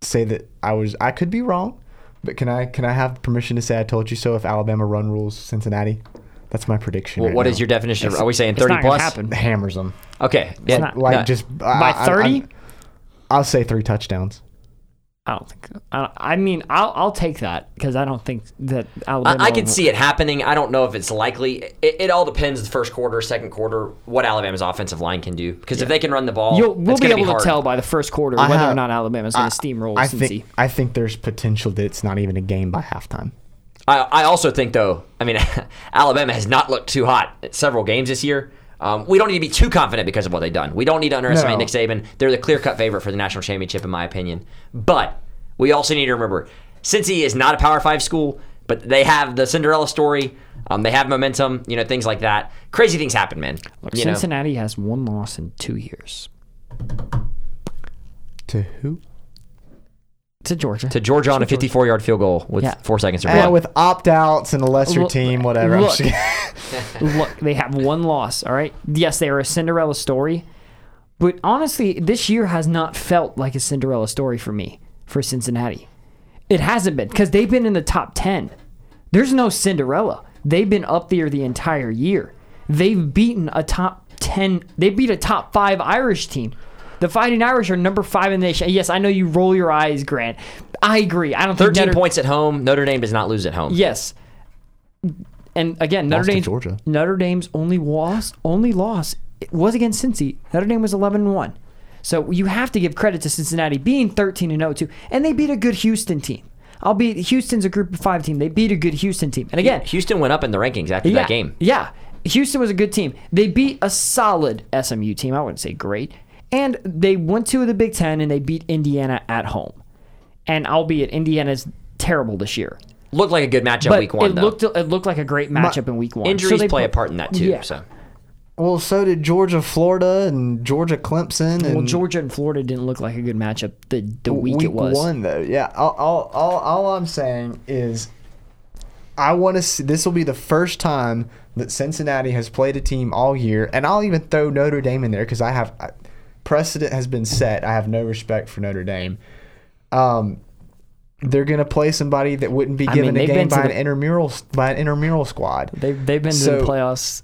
say that I was I could be wrong, but can I can I have permission to say I told you so if Alabama run rules Cincinnati? That's my prediction. Well, right what now. is your definition? of Are we saying It's 30 not plus? happen. hammers them? Okay. Yeah, not- Like no. just By I- I- 30? I'll say three touchdowns. I don't think. I, I mean, I'll I'll take that because I don't think that I, Alabama. I can see it happening. I don't know if it's likely. It, it all depends the first quarter, second quarter, what Alabama's offensive line can do. Because if they can run the ball, You'll, we'll be able hard. to tell by the first quarter I whether or not Alabama's going to steamroll I Cincy. think I think there's potential that it's not even a game by halftime. I, I also think, though, I mean, Alabama has not looked too hot at several games this year. Um, we don't need to be too confident because of what they've done. We don't need to underestimate No. Nick Saban. They're the clear cut favorite for the national championship, in my opinion. But we also need to remember Cincy is not a Power Five school, but they have the Cinderella story. Um, they have momentum, you know, things like that. Crazy things happen, man. Look, you know? Cincinnati has one loss in two years To who? To Georgia. to Georgia on a 54 yard field goal with Yeah. four seconds to Yeah, run. with opt outs and a lesser Look- team, whatever. I'm look. just kidding. Look, they have one loss. All right. Yes, they are a Cinderella story, but honestly, this year has not felt like a Cinderella story for me for Cincinnati. It hasn't been because they've been in the top ten. There's no Cinderella. They've been up there the entire year. They've beaten a top ten. They beat a top five Irish team. The Fighting Irish are number five in the nation. Yes, I know you roll your eyes, Grant. I agree. I don't think 13 Notre- points at home. Notre Dame does not lose at home. Yes. And again, Notre Dame Georgia. Notre Dame's only loss, only loss it was against Cincy. Notre Dame was 11-1. So you have to give credit to Cincinnati being 13 and 0 too. And they beat a good Houston team. I'll be Houston's a group of 5 team. They beat a good Houston team. And again, Houston went up in the rankings after yeah, that game. Yeah. Houston was a good team. They beat a solid SMU team. I wouldn't say great. And they went to the Big Ten and they beat Indiana at home. And albeit Indiana's terrible this year. Looked like a good matchup But week one, it though. looked it looked like a great matchup in week one. So Injuries they play a part in that, too. Yeah. So Well, so did Georgia, Florida, and Georgia, Clemson, and Well, Georgia and Florida didn't look like a good matchup the, the week, it was. one though. Yeah, all, all, all, all I'm saying is, I want to see. This will be the first time that Cincinnati has played a team all year, and I'll even throw Notre Dame in there because I have I, precedent has been set. I have no respect for Notre Dame. Um, they're gonna play somebody that wouldn't be I given mean, a game been to by an the- intramural by an intramural squad. They've they've been to the playoffs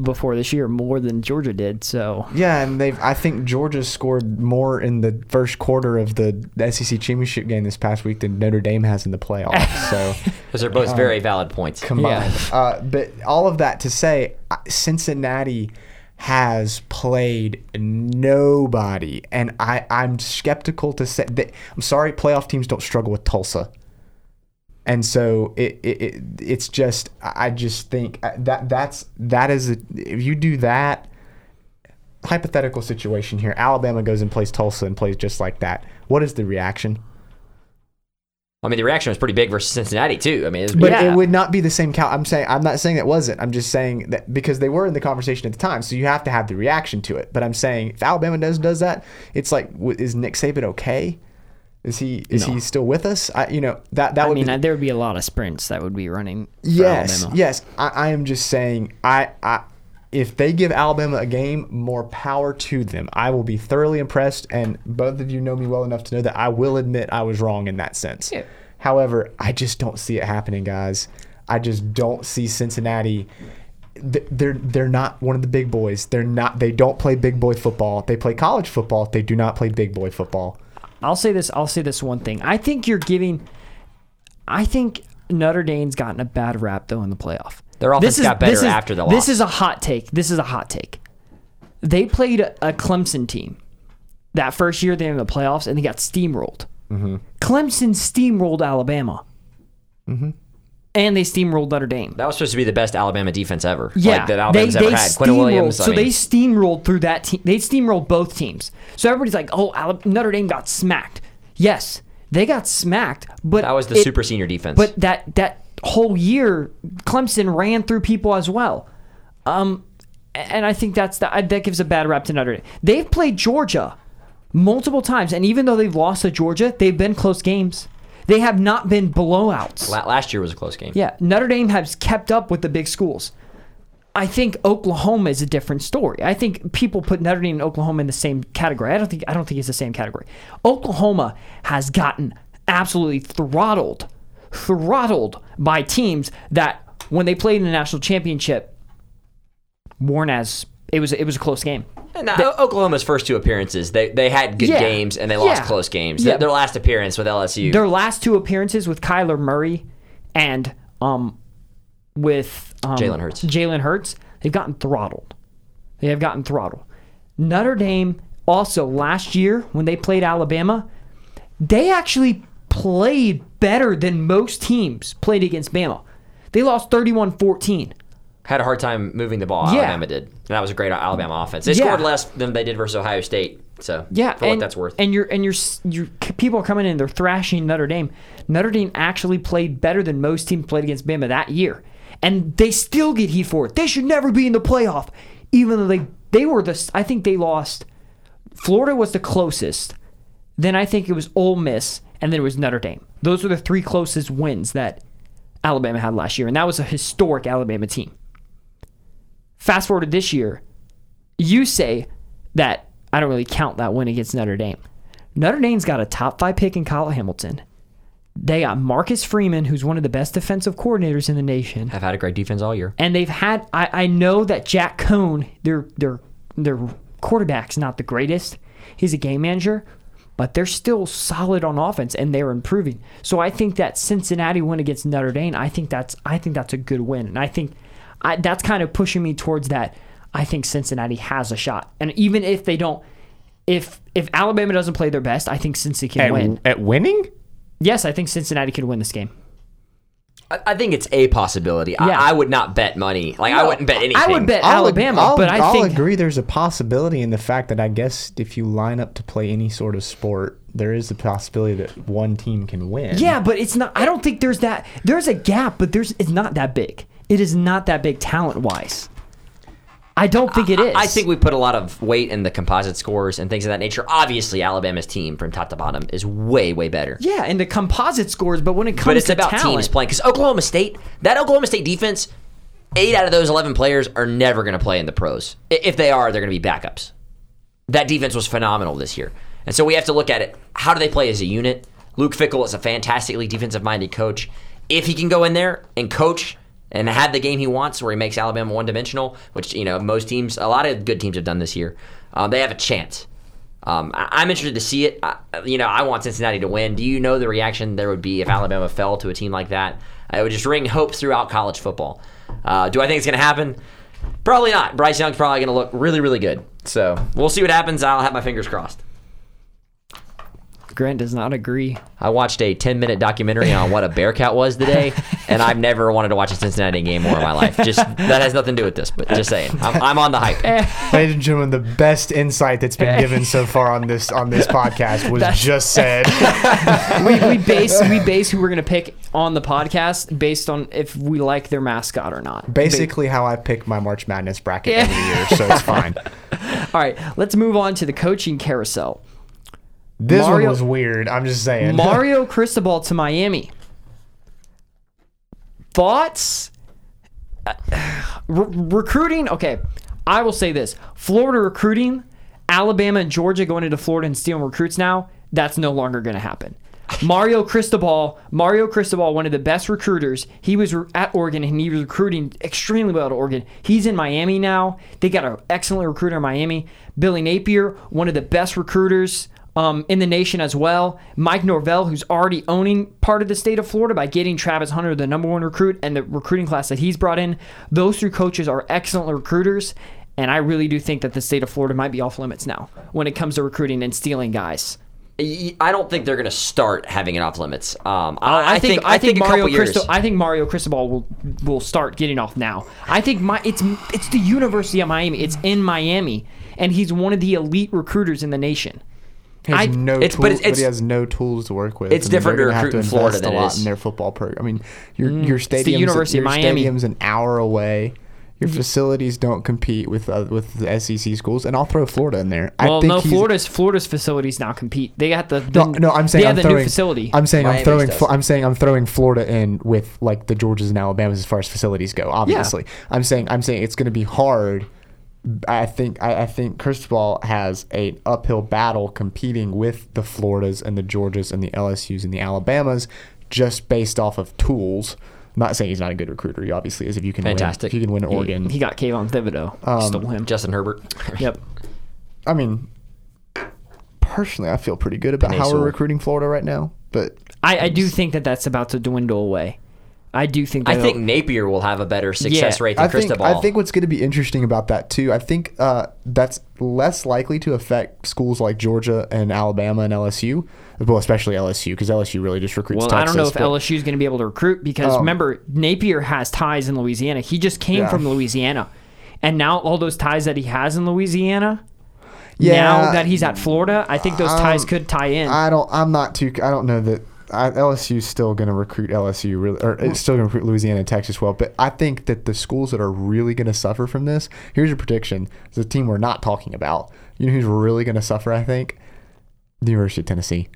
before this year more than Georgia did. So Yeah, and they've. I think Georgia scored more in the first quarter of the SEC championship game this past week than Notre Dame has in the playoffs. So those are both very valid points. combined, uh, but all of that to say, uh, Cincinnati has played nobody, and I I'm skeptical to say that. I'm sorry, playoff teams don't struggle with Tulsa. And so it, it, it it's just I just think uh, that that's that is a, if you do that hypothetical situation here Alabama goes and plays Tulsa and plays just like that what is the reaction I mean, the reaction was pretty big versus Cincinnati, too. I mean, it was but Yeah. it would not be the same cal I'm saying I'm not saying it wasn't I'm just saying that because they were in the conversation at the time so you have to have the reaction to it but I'm saying if Alabama does does that it's like is Nick Saban okay is he is No. he still with us I you know that that I would mean, be, uh, there would be a lot of sprints that would be running. For Yes, Alabama. yes. I, I am just saying. I, I if they give Alabama a game, more power to them. I will be thoroughly impressed, and both of you know me well enough to know that I will admit I was wrong in that sense. Yeah. However, I just don't see it happening, guys. I just don't see Cincinnati. They're they're not one of the big boys. They're not. They don't play big boy football. They play college football. They do not play big boy football. I'll say this. I'll say this one thing. I think you're giving. I think Notre Dame's gotten a bad rap though in the playoff. Their offense got better after the This is a hot take. This is a hot take. They played a, Clemson team that first year they were in the playoffs and they got steamrolled. Mm-hmm. Clemson steamrolled Alabama. And they steamrolled Notre Dame. That was supposed to be the best Alabama defense ever. Yeah, like that Alabama's ever had. Quinn Williams. I So mean, they steamrolled through that team. They steamrolled both teams. So everybody's like, "Oh, Ala- Notre Dame got smacked." Yes, they got smacked, but that was the it- super senior defense. But that that whole year, Clemson ran through people as well. Um, and I think that's the, that gives a bad rap to Notre Dame. They've played Georgia multiple times, and even though they've lost to Georgia, they've been close games. They have not been blowouts. Last year was a close game. Yeah, Notre Dame has kept up with the big schools. I think Oklahoma is a different story. I think people put Notre Dame and Oklahoma in the same category. I don't think I don't think it's the same category. Oklahoma has gotten absolutely throttled, throttled by teams that when they played in the national championship weren't as it was it was a close game. And now, O- Oklahoma's first two appearances, they they had good Yeah. games and they lost Yeah. close games. Yeah. Their, their last appearance with LSU. Their last two appearances with Kyler Murray and um with um, Jalen Hurts. Jalen Hurts, they've gotten throttled. They have gotten throttled. Notre Dame also last year when they played Alabama, they actually played better than most teams played against Bama. They lost 31-14. had a hard time moving the ball. Yeah. Alabama did. And that was a great Alabama offense. They Yeah. scored less than they did versus Ohio State. So Yeah, for and, what that's worth. And you're and you're you're people are coming in, they're thrashing Notre Dame. Notre Dame actually played better than most teams played against Bama that year, and they still get heat for it. They should never be in the playoff, even though they they were the. I think they lost. Florida was the closest. Then I think it was Ole Miss, and then it was Notre Dame. Those were the three closest wins that Alabama had last year, and that was a historic Alabama team. Fast forward to this year, you say that I don't really count that win against Notre Dame. Notre Dame's got a top five pick in Kyle Hamilton. They got Marcus Freeman, who's one of the best defensive coordinators in the nation. have had a great defense all year. And they've had I, I know that Jack Coan, their their their quarterback's not the greatest. He's a game manager, but they're still solid on offense and they're improving. So I think that Cincinnati win against Notre Dame, I think that's I think that's a good win. And I think I, that's kind of pushing me towards that. I think Cincinnati has a shot. And even if they don't if if Alabama doesn't play their best, I think Cincy can At, win. at winning? Yes, I think Cincinnati could win this game. I, I think it's a possibility. Yeah. I, I would not bet money. Like I wouldn't bet anything. I would bet I'll ag- Alabama, I'll, but I I'll think agree there's a possibility in the fact that I guess if you line up to play any sort of sport, there is a possibility that one team can win. Yeah, but it's not. I don't think there's that. There's a gap, but there's. It's not that big. It is not that big talent wise. I don't think it is. I think we put a lot of weight in the composite scores and things of that nature. Obviously, Alabama's team from top to bottom is way, way better. Yeah, and the composite scores, but when it comes But it's to about talent, teams playing. Because Oklahoma State, that Oklahoma State defense, eight out of those 11 players are never going to play in the pros. If they are, they're going to be backups. That defense was phenomenal this year. And so we have to look at it. How do they play as a unit? Luke Fickell is a fantastically defensive minded coach. If he can go in there and coach and have the game he wants where he makes Alabama one dimensional, which, you know, most teams, a lot of good teams have done this year, um, they have a chance. Um, I- I'm interested to see it. I, you know, I want Cincinnati to win. Do you know the reaction there would be if Alabama fell to a team like that? It would just ring hope throughout college football. Uh, do I think it's going to happen? Probably not. Bryce Young's probably going to look really, really good. So we'll see what happens. I'll have my fingers crossed. Grant does not agree. I watched a 10 minute documentary on what a Bearcat was today, and I've never wanted to watch a Cincinnati game more in my life. Just that has nothing to do with this, but just saying, I'm, I'm on the hype. Eh. Ladies and gentlemen, the best insight that's been eh. given so far on this on this podcast was just said. we, we base we base who we're gonna pick on the podcast based on if we like their mascot or not. Basically, how I pick my March Madness bracket every year, so it's fine. All right, let's move on to the coaching carousel. This Mario- one was weird. I'm just saying. Mario Cristobal to Miami. Thoughts? Uh, re- recruiting. Okay, I will say this: Florida recruiting, Alabama and Georgia going into Florida and stealing recruits now. That's no longer going to happen. Mario Cristobal, Mario Cristobal, one of the best recruiters. He was at Oregon and he was recruiting extremely well at Oregon. He's in Miami now. They got an excellent recruiter in Miami. Billy Napier, one of the best recruiters um, in the nation as well. Mike Norvell, who's already owning part of the state of Florida by getting Travis Hunter the number one recruit and the recruiting class that he's brought in. Those three coaches are excellent recruiters. And I really do think that the state of Florida might be off limits now when it comes to recruiting and stealing guys. I don't think they're going to start having it off limits. Um, I, I think I think, a Mario couple years. Cristo, I think Mario Cristobal will will start getting off now. I think my it's it's the University of Miami. It's in Miami, and he's one of the elite recruiters in the nation. He has I- no it's- tools, but but, it's- it's- he has no tools to work with. It's and they're different to gonna have recruit in invest Florida a than it lot is. in their football program. I mean, your your stadium, University of your Miami. stadium's an hour away. Your facilities don't compete with uh, with the SEC schools, and I'll throw Florida in there. Well, I think no, Florida's Florida's facilities now compete. They got the, No, the no, I'm saying I'm the throwing, new facility. I'm saying Miami's I'm throwing. does. I'm saying I'm throwing Florida in with like the Georgias and Alabamas as far as facilities go. Obviously, I'm saying I'm saying it's going to be hard. I think I, I think Cristobal has an uphill battle competing with the Floridas and the Georgias and the LSU's and the Alabamas just based off of tools. I'm not saying he's not a good recruiter. He obviously is. If you can Fantastic. win, if you can win He- Oregon. He, got Kayvon Thibodeaux. Um, Stole him. Justin Herbert. Yep. I mean, personally, I feel pretty good about how we're recruiting Florida right now. But I, I do think that that's about to dwindle away. I do think. I think Napier will have a better success Yeah. rate than I think Cristobal. I think what's going to be interesting about that too. I think uh, that's less likely to affect schools like Georgia and Alabama and LSU. Well, especially LSU because LSU really just recruits. Well, I don't know if LSU is going to be able to recruit because Um, remember Napier has ties in Louisiana. He just came Yeah. from Louisiana, and now all those ties that he has in Louisiana. Yeah, now that he's at Florida, I think those ties um, could tie in. I don't. I'm not too. I don't know that. I, LSU's still going to recruit LSU, really, or it's still going to recruit Louisiana and Texas well. But I think that the schools that are really going to suffer from this. Here's your prediction: the team we're not talking about. You know who's really going to suffer? I think the University of Tennessee,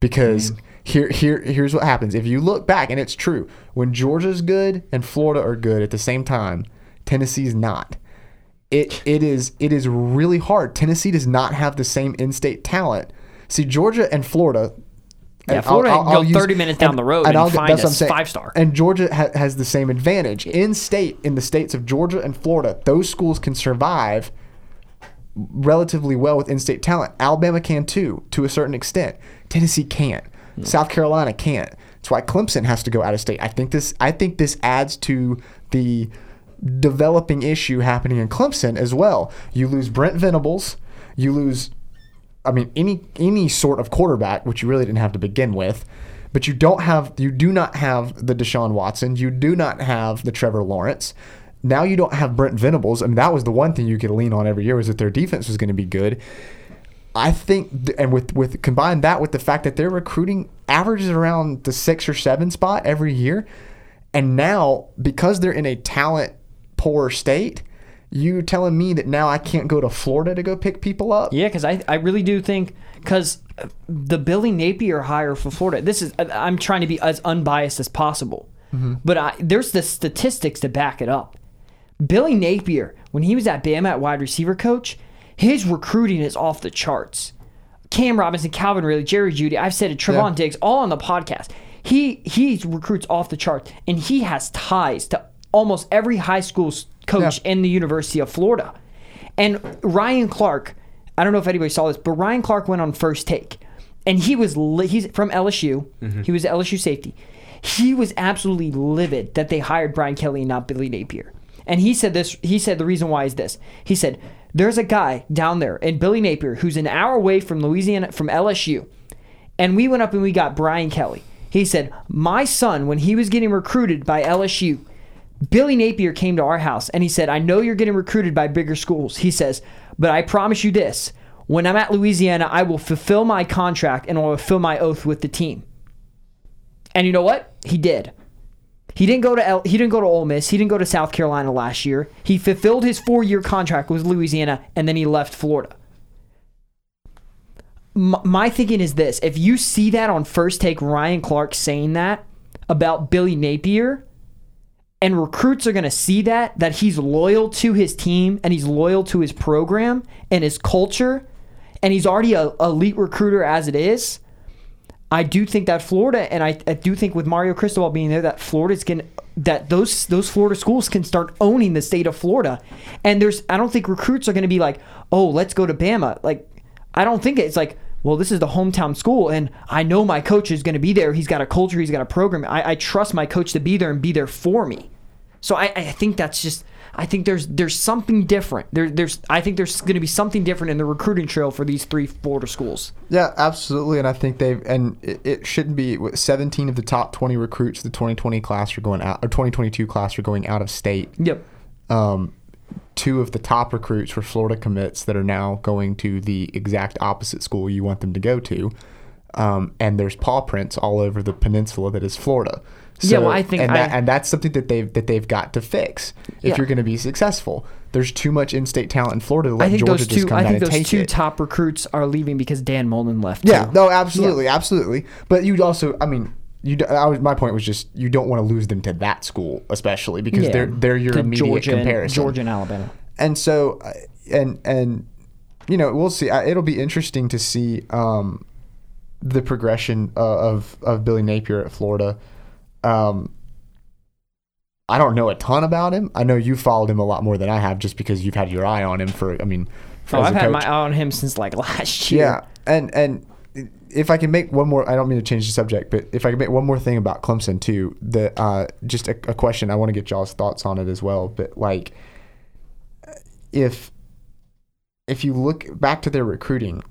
because here, here, here's what happens. If you look back, and it's true, when Georgia's good and Florida are good at the same time, Tennessee's not. It it is it is really hard. Tennessee does not have the same in-state talent. See, Georgia and Florida. Yeah, and Florida can go 30 minutes down the road and I'll- find that's a what I'm saying. five-star. And Georgia ha- has the same advantage in state in the states of Georgia and Florida. Those schools can survive relatively well with in-state talent. Alabama can too, to a certain extent. Tennessee can't. Hmm. South Carolina can't. That's why Clemson has to go out of state. I think this. I think this adds to the developing issue happening in Clemson as well. You lose Brent Venables. You lose. I mean, any any sort of quarterback, which you really didn't have to begin with. But you don't have, you do not have the Deshaun Watson. You do not have the Trevor Lawrence. Now you don't have Brent Venables. I mean, that was the one thing you could lean on every year was that their defense was going to be good. I think, th- and with with combine that with the fact that they're recruiting averages around the six or seven spot every year, and now because they're in a talent poor state, you telling me that now I can't go to Florida to go pick people up? Yeah, because I, I really do think because the Billy Napier hire for Florida. This is I'm trying to be as unbiased as possible, mm-hmm. but I, there's the statistics to back it up. Billy Napier, when he was at Bama at wide receiver coach, his recruiting is off the charts. Cam Robinson, Calvin Ridley, Jerry Jeudy, I've said it, Trevon Yeah. Diggs, all on the podcast. He he recruits off the charts, and he has ties to almost every high school s- coach Yeah. in the University of Florida. And Ryan Clark, I don't know if anybody saw this, but Ryan Clark went on first take, and he was li- he's from LSU. Mm-hmm. He was LSU safety. He was absolutely livid that they hired Brian Kelly and not Billy Napier. And he said this. He said the reason why is this. He said there's a guy down there in Billy Napier who's an hour away from Louisiana from LSU, and we went up and we got Brian Kelly. He said my son when he was getting recruited by LSU. Billy Napier came to our house and he said, I know you're getting recruited by bigger schools. He says, but I promise you this when I'm at Louisiana, I will fulfill my contract and I will fulfill my oath with the team. And you know what? He did. He didn't go to L- he didn't go to Ole Miss. He didn't go to South Carolina last year. He fulfilled his four year contract with Louisiana, and then he left Florida. M- my thinking is this: if you see that on first take, Ryan Clark saying that about Billy Napier, and recruits are going to see that that he's loyal to his team and he's loyal to his program and his culture and he's already a elite recruiter as it is i do think that florida and i, I do think with mario cristobal being there that florida's going that those those florida schools can start owning the state of florida and there's i don't think recruits are going to be like oh let's go to bama like i don't think it's like well, this is the hometown school, and I know my coach is going to be there. He's got a culture, he's got a program. I, I trust my coach to be there and be there for me. So I, I think that's just. I think there's there's something different. There, there's I think there's going to be something different in the recruiting trail for these three Florida schools. Yeah, absolutely. And I think they've and it, it shouldn't be. Seventeen of the top twenty recruits, the 2020 class are going out, or 2022 class are going out of state. Yep. um, two of the top recruits were Florida commits that are now going to the exact opposite school you want them to go to. Um, and there's paw prints all over the peninsula that is Florida. Yeah, well, I think and, that, I- and that's something that they've that they've got to fix if Yeah. you're going to be successful. There's too much in-state talent in Florida to let I think Georgia those two. I think those two it. top recruits are leaving because Dan Mullen left. Yeah, too. no, absolutely, absolutely. But you'd also, I mean, you. d- I was, my point was just you don't want to lose them to that school, especially because Yeah. they're they're your immediate Georgia and- comparison. Georgia and Alabama. and so uh, and and you know we'll see it'll be interesting to see um the progression uh, of of Billy Napier at Florida um I don't know a ton about him. I know you followed him a lot more than I have just because you've had your eye on him for I mean Oh, as I've had coach. my eye on him since like last year. Yeah, and and if I can make one more, I don't mean to change the subject, but if I can make one more thing about Clemson too, the uh, just a, a question I want to get y'all's thoughts on it as well. But like, if if you look back to their recruiting,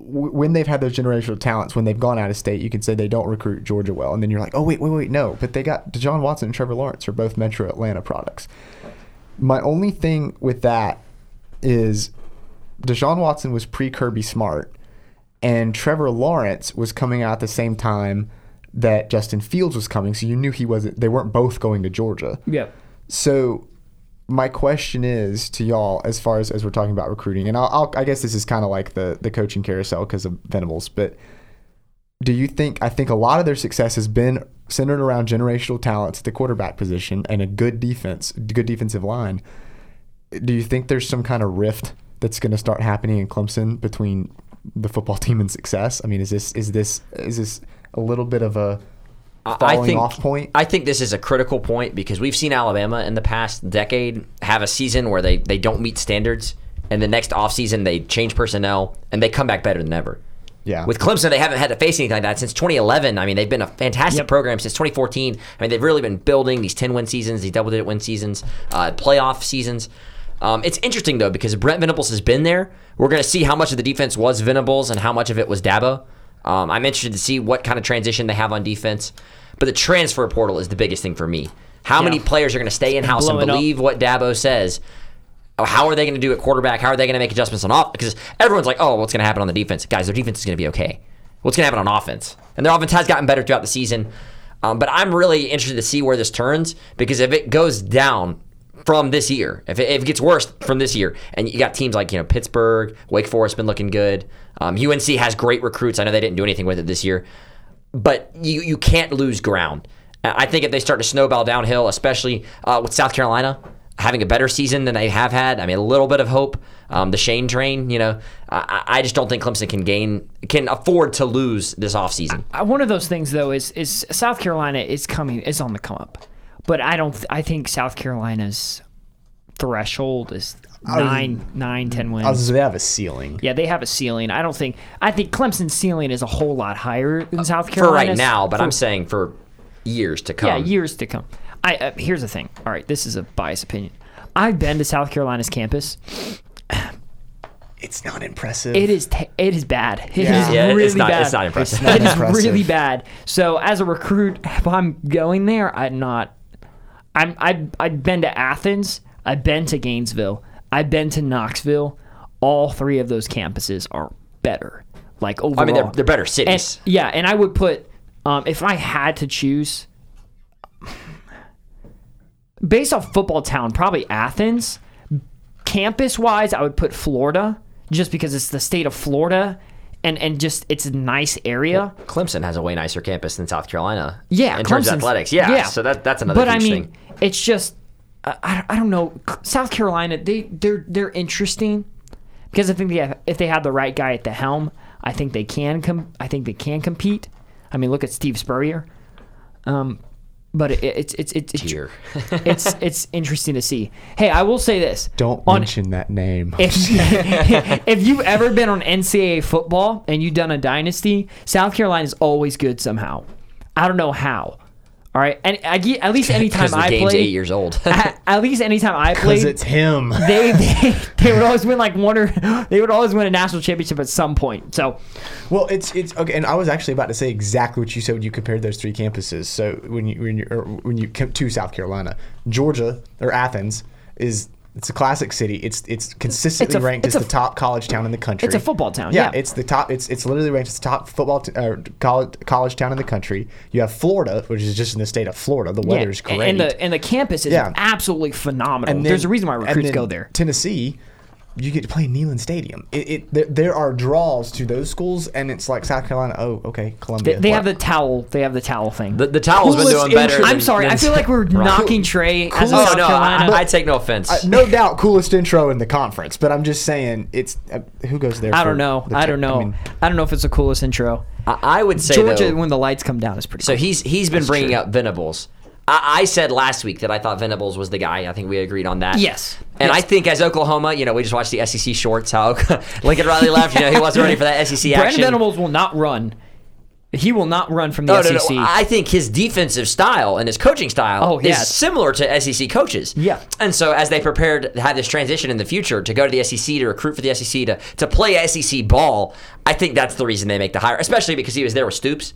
when they've had those generational talents, when they've gone out of state, you can say they don't recruit Georgia well, and then you're like, oh wait, wait, wait, no, but they got Deshaun Watson and Trevor Lawrence are both Metro Atlanta products. My only thing with that is Deshaun Watson was pre Kirby Smart, and Trevor Lawrence was coming out at the same time that Justin Fields was coming. So you knew he wasn't. They weren't both going to Georgia. Yep. So my question is to y'all, as far as as we're talking about recruiting, and I'll, I'll I guess this is kind of like the the coaching carousel because of Venables, but do you think I think a lot of their success has been centered around generational talents at the quarterback position and a good defense, good defensive line. Do you think there's some kind of rift that's going to start happening in Clemson between the football team and success? I mean, is this is this is this a little bit of a falling I think, off point? I think this is a critical point because we've seen Alabama in the past decade have a season where they, they don't meet standards, and the next offseason they change personnel and they come back better than ever. Yeah. With Clemson, they haven't had to face anything like that since 2011. I mean, they've been a fantastic Yep. program since 2014. I mean, they've really been building these 10 win seasons, these double digit win seasons, uh, playoff seasons. Um, it's interesting though because Brent Venables has been there. We're going to see how much of the defense was Venables and how much of it was Dabo. Um, I'm interested to see what kind of transition they have on defense. But the transfer portal is the biggest thing for me. How many players are going to stay in house and blowing up. believe what Dabo says? Oh, How are they going to do at quarterback? How are they going to make adjustments on off? Because everyone's like, "Oh, what's going to happen on the defense?" Guys, their defense is going to be okay. What's going to happen on offense? And their offense has gotten better throughout the season. Um, but I'm really interested to see where this turns because if it goes down from this year, if it, if it gets worse from this year, and you got teams like you know Pittsburgh, Wake Forest been looking good. Um, UNC has great recruits. I know they didn't do anything with it this year, but you you can't lose ground. I think if they start to snowball downhill, especially uh, with South Carolina having a better season than they have had, I mean, a little bit of hope. Um, the Shane train, you know, I, I just don't think Clemson can gain can afford to lose this offseason. Uh, One of those things though is is South Carolina is coming is on the come up, but I don't. I think South Carolina's threshold is nine, nine, ten wins. I was they have a ceiling. yeah, they have a ceiling. I don't think. I think Clemson's ceiling is a whole lot higher than South Carolina For right now, but I'm saying for years to come. yeah, years to come. I uh, here's the thing. All right, this is a biased opinion. I've been to South Carolina's campus. It's not impressive. It is t- it is bad. It is Yeah. Yeah, really it's not bad. it's not impressive. not it is impressive. really bad. So as a recruit, if I'm going there, I'm not. I'm I I've been to Athens. I've been to Gainesville. I've been to Knoxville. All three of those campuses are better. Like overall, I mean, they're, they're better cities. and, yeah, and I would put um, if I had to choose based off football town, probably Athens. Campus wise, I would put Florida just because it's the state of Florida and and just it's a nice area. Clemson has a way nicer campus than South Carolina. Yeah, in terms of athletics. Yeah, yeah. so that that's another. Interesting. But I mean, thing. it's just I, I, I don't know. South Carolina, they they're they're interesting because I think they have, if they have the right guy at the helm, I think they can com- I think they can compete. I mean, look at Steve Spurrier. Um, but it, it's it's it's it's, Cheer. it's it's interesting to see. Hey, I will say this: Don't on, mention that name. if, if you've ever been on NCAA football and you've done a dynasty, South Carolina is always good somehow. I don't know how. All right, and I, get- at least anytime Because the I game's played, eight years old. at, at least anytime I Because played, it's him. they, they they would always win like one or they would always win a national championship at some point. So Well, it's it's okay, and I was actually about to say exactly what you said when you compared those three campuses. So when you when you or when you come to South Carolina, Georgia or Athens is it's a classic city. It's it's consistently It's a- ranked it's as a- the top college town in the country. it's a football town, Yeah, yeah. it's the top. It's it's literally ranked as the top football t- uh, college college town in the country. You have Florida, which is just in the state of Florida. The yeah, weather's great. and the and the campus is Yeah. absolutely phenomenal. And There's a reason why recruits then go there. Tennessee, you get to play Neyland Stadium. It, it there, there are draws to those schools, and it's like South Carolina. Oh, okay, Columbia. they What? have the towel. They have the towel thing. the, the towel's been doing better. intro- I'm sorry. than- I feel like we're Right. knocking Trey as a Oh no, Carolina. I, I take no offense. Uh, no doubt coolest intro in the conference, but I'm just saying it's uh, who goes there. I don't know. I don't know. I, mean, don't know if it's the coolest intro. I, I would say Georgia, though, when the lights come down, is pretty. So cool. he's he's been bringing up Venables. I, I said last week that I thought Venables was the guy. I think we agreed on that. Yes. And Yes. I think as Oklahoma, you know, we just watched the SEC shorts. How Lincoln Riley left. You know, he wasn't ready for that SEC Brandon action. Venables will not run. He will not run from the No, no, SEC. no. I think his defensive style and his coaching style Oh, is similar to SEC coaches. Yeah. And so as they prepared to have this transition in the future to go to the SEC, to recruit for the SEC, to, to play SEC ball, I think that's the reason they make the hire, especially because he was there with Stoops.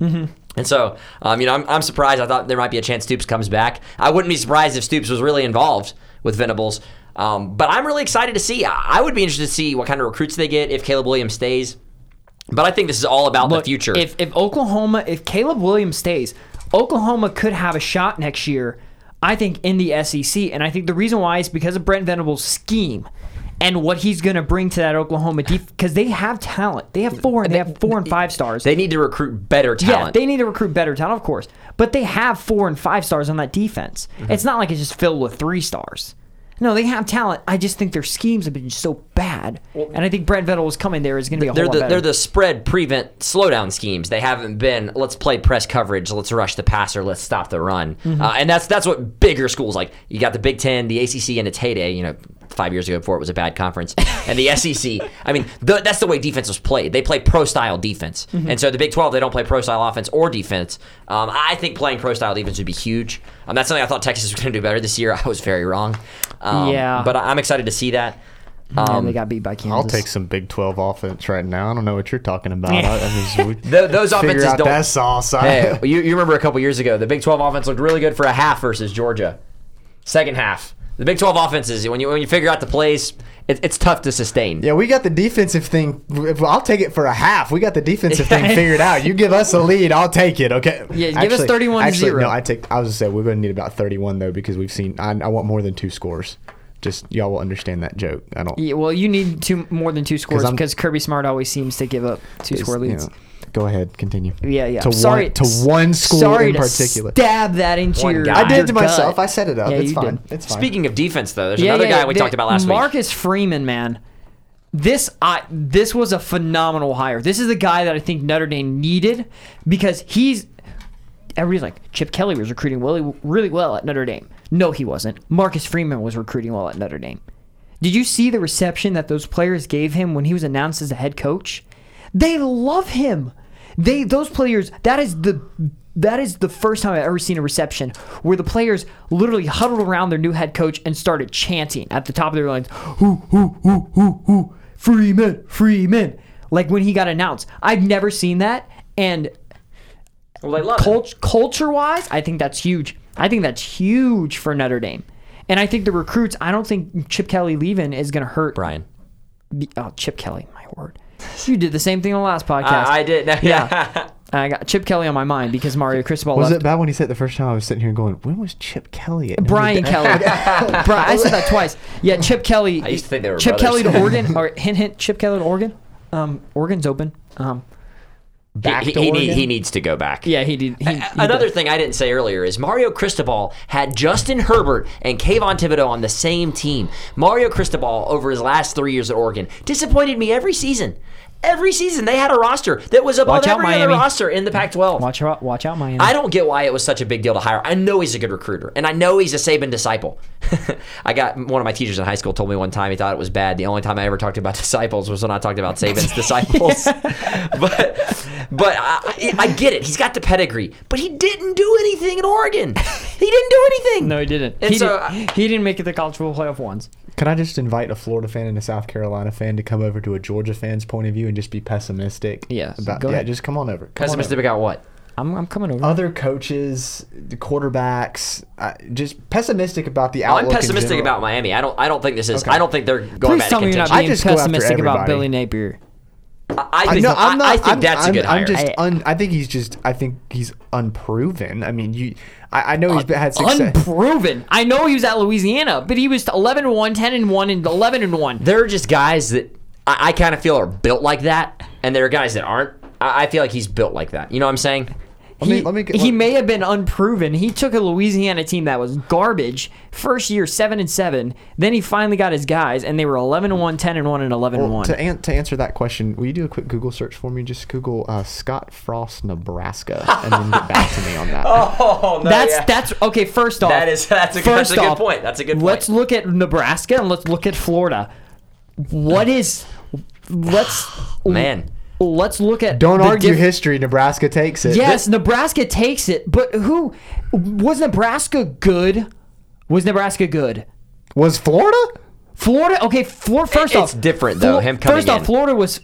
Mm-hmm. And so, um, you know, I'm, I'm surprised. I thought there might be a chance Stoops comes back. I wouldn't be surprised if Stoops was really involved with Venables. Um, but I'm really excited to see. I would be interested to see what kind of recruits they get if Caleb Williams stays. But I think this is all about Look, the future. If if Oklahoma, if Caleb Williams stays, Oklahoma could have a shot next year. I think in the SEC, and I think the reason why is because of Brent Venables' scheme and what he's going to bring to that Oklahoma defense. Because they have talent, they have four, and they have four and five stars. they need to recruit better talent. Yeah, they need to recruit better talent, of course. But they have four and five stars on that defense. Mm-hmm. It's not like it's just filled with three stars. No, they have talent. I just think their schemes have been so bad. and I think Brent Venables coming there is going to be a whole they're lot the better. they're the spread prevent slowdown schemes. They haven't been let's play press coverage, let's rush the passer, let's stop the run, Mm-hmm. uh, and that's that's what bigger schools like. You got the Big Ten, the ACC in its heyday. You know, five years ago before it was a bad conference, and the SEC. I mean, the, that's the way defense was played. They play pro style defense, Mm-hmm. and so the Big Twelve they don't play pro style offense or defense. Um, I think playing pro style defense would be huge. Um, that's something I thought Texas was going to do better this year. I was very wrong. Um, Yeah. but I- I'm excited to see that. and Um, they got beat by Kansas. I'll take some Big Twelve offense right now. I don't know what you're talking about. I, I mean, we Th- those offenses out don't- that sauce. Hey, you, you remember a couple years ago, the Big 12 offense looked really good for a half versus Georgia. Second half. The Big 12 offenses, when you when you figure out the plays, it, it's tough to sustain. Yeah, we got the defensive thing. I'll take it for a half. We got the defensive thing figured out. You give us a lead, I'll take it. Okay. Yeah, give us 31 to actually, zero. No, I take. I was gonna say we're gonna need about thirty-one though because we've seen. I, I want more than two scores. Just y'all will understand that joke. I don't. Yeah, well, you need two more than two scores because Kirby Smart always seems to give up two score you leads. know, go ahead, continue. Yeah, yeah. To sorry one, to one school sorry in to particular. Stab that into One your. guy. I did your to myself. gut. I set it up. Yeah, it's fine. did. It's fine. Speaking of defense, though, there's Yeah, another yeah, guy we the- talked about last week. Marcus Freeman, man. This I this was a phenomenal hire. This is the guy that I think Notre Dame needed because he's everybody's like Chip Kelly was recruiting really really well at Notre Dame. No, he wasn't. Marcus Freeman was recruiting well at Notre Dame. Did you see the reception that those players gave him when he was announced as a head coach? They love him. They those players that is the that is the first time I've ever seen a reception where the players literally huddled around their new head coach and started chanting at the top of their lungs, "Who who who who who Freeman, Freeman." Like when he got announced. I've never seen that and well, cult- culture wise, I think that's huge. I think that's huge for Notre Dame. And I think the recruits, I don't think Chip Kelly leaving is going to hurt. Brian. Oh, Chip Kelly, my word. You did the same thing on the last podcast. I, I did. Yeah. I got Chip Kelly on my mind because Mario Cristobal Was left. it bad when he said it the first time? I was sitting here going, "When was Chip Kelly?" At Brian Kelly. Brian, I said that twice. Yeah, Chip Kelly. I used to think they were Chip brothers. Kelly to Oregon, or hint hint. Chip Kelly to Oregon. Um, Oregon's open. Um, Back he, to he, need- he needs to go back. yeah, he did. He, he Another did. thing I didn't say earlier is Mario Cristobal had Justin Herbert and Kayvon Thibodeaux on the same team. Mario Cristobal, over his last three years at Oregon, disappointed me every season. Every season they had a roster that was above Watch out, every other roster in the Pac-12. Watch out! Watch out, Miami. I don't get why it was such a big deal to hire. I know he's a good recruiter, and I know he's a Saban disciple. I got one of my teachers in high school told me one time he thought it was bad. The only time I ever talked about disciples was when I talked about Saban's disciples. but but I, I get it. He's got the pedigree, but he didn't do anything in Oregon. He didn't do anything. no, he didn't. And he, so did, he didn't make it the college football playoff once. Can I just invite a Florida fan and a South Carolina fan to come over to a Georgia fan's point of view and just be pessimistic? Yes, About, go yeah, ahead. just come on over. Come on Pessimistic over. about what? I'm, I'm coming over. Other coaches, the quarterbacks, uh, just pessimistic about the Oh, outlook. I'm pessimistic general. about Miami. I don't. I don't think this is. Okay. I don't think they're going Please back tell me you're not contention. I being just go after pessimistic about. Billy Napier. I, I think. know. I, I'm not. I think I'm, that's I'm, a good hire. I'm just. I- Un, I think he's just. I think he's unproven. I mean, you. I, I know he's uh, had success. Unproven. I know he was at Louisiana, but he was 11 and 1, 10 and 1, and 11 and 1. there are just guys that I, I kind of feel are built like that, and there are guys that aren't. I, I feel like he's built like that. You know what I'm saying? Let me- he, let me get- he let- may have been unproven. He took a Louisiana team that was garbage. First year, seven and seven. Then he finally got his guys, and they were 11 and 1, 10 and 1, and 11 and Well, 1. to, an- to answer that question, will you do a quick Google search for me? Just Google uh, Scott Frost, Nebraska, and then get back to me on that. Oh no, that's that's okay. First off, That is- that's a- first that's a good off, point. That's a good point. Let's look at Nebraska and let's look at Florida. What is? Let's man. Let's look at. Don't argue diff- history. Nebraska takes it. Yes, Nebraska takes it, but who was Nebraska good? Was Nebraska good? Was Florida? Florida, okay. Florida. First it's off, different, though, him coming First off, in. Florida was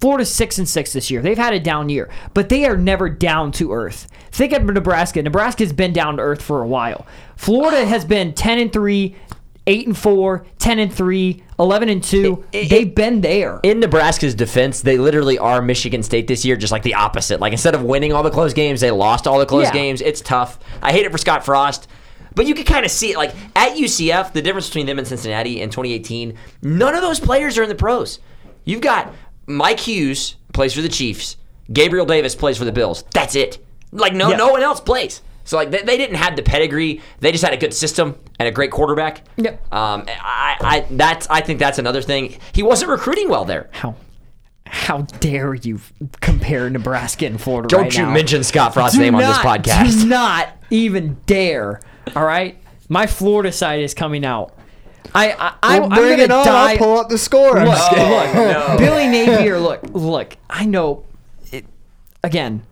Florida's six and six this year. They've had a down year, but they are never down to earth. Think of Nebraska. Nebraska's been down to earth for a while. Florida has been ten and three, eight and four, 10 and three, 11 and two. It- it- They've been there. In Nebraska's defense, they literally are Michigan State this year, just like the opposite. Like instead of winning all the close games, they lost all the close Yeah. games. It's tough. I hate it for Scott Frost. But you can kind of see it. Like at UCF, the difference between them and Cincinnati in 2018, none of those players are in the pros. You've got Mike Hughes plays for the Chiefs, Gabriel Davis plays for the Bills. That's it. Like no, Yeah. no one else plays. So like they, they didn't have the pedigree. They just had a good system and a great quarterback. Yep. Um, I, I that's I think that's another thing. He wasn't recruiting well there. how how dare you compare Nebraska and Florida Don't right you now? mention Scott Frost's Do name on this not- podcast. Do not even dare. All right, my Florida side is coming out. I I, I Well, I'm bring gonna it on. die. I'll pull up the score. Look, just kidding. look, no. Billy Napier. Look, look. I know. It, again,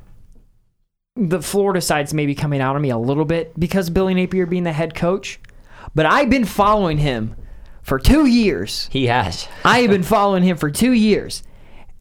the Florida side's maybe coming out on me a little bit because Billy Napier being the head coach, but I've been following him for two years. He has. I have been following him for two years,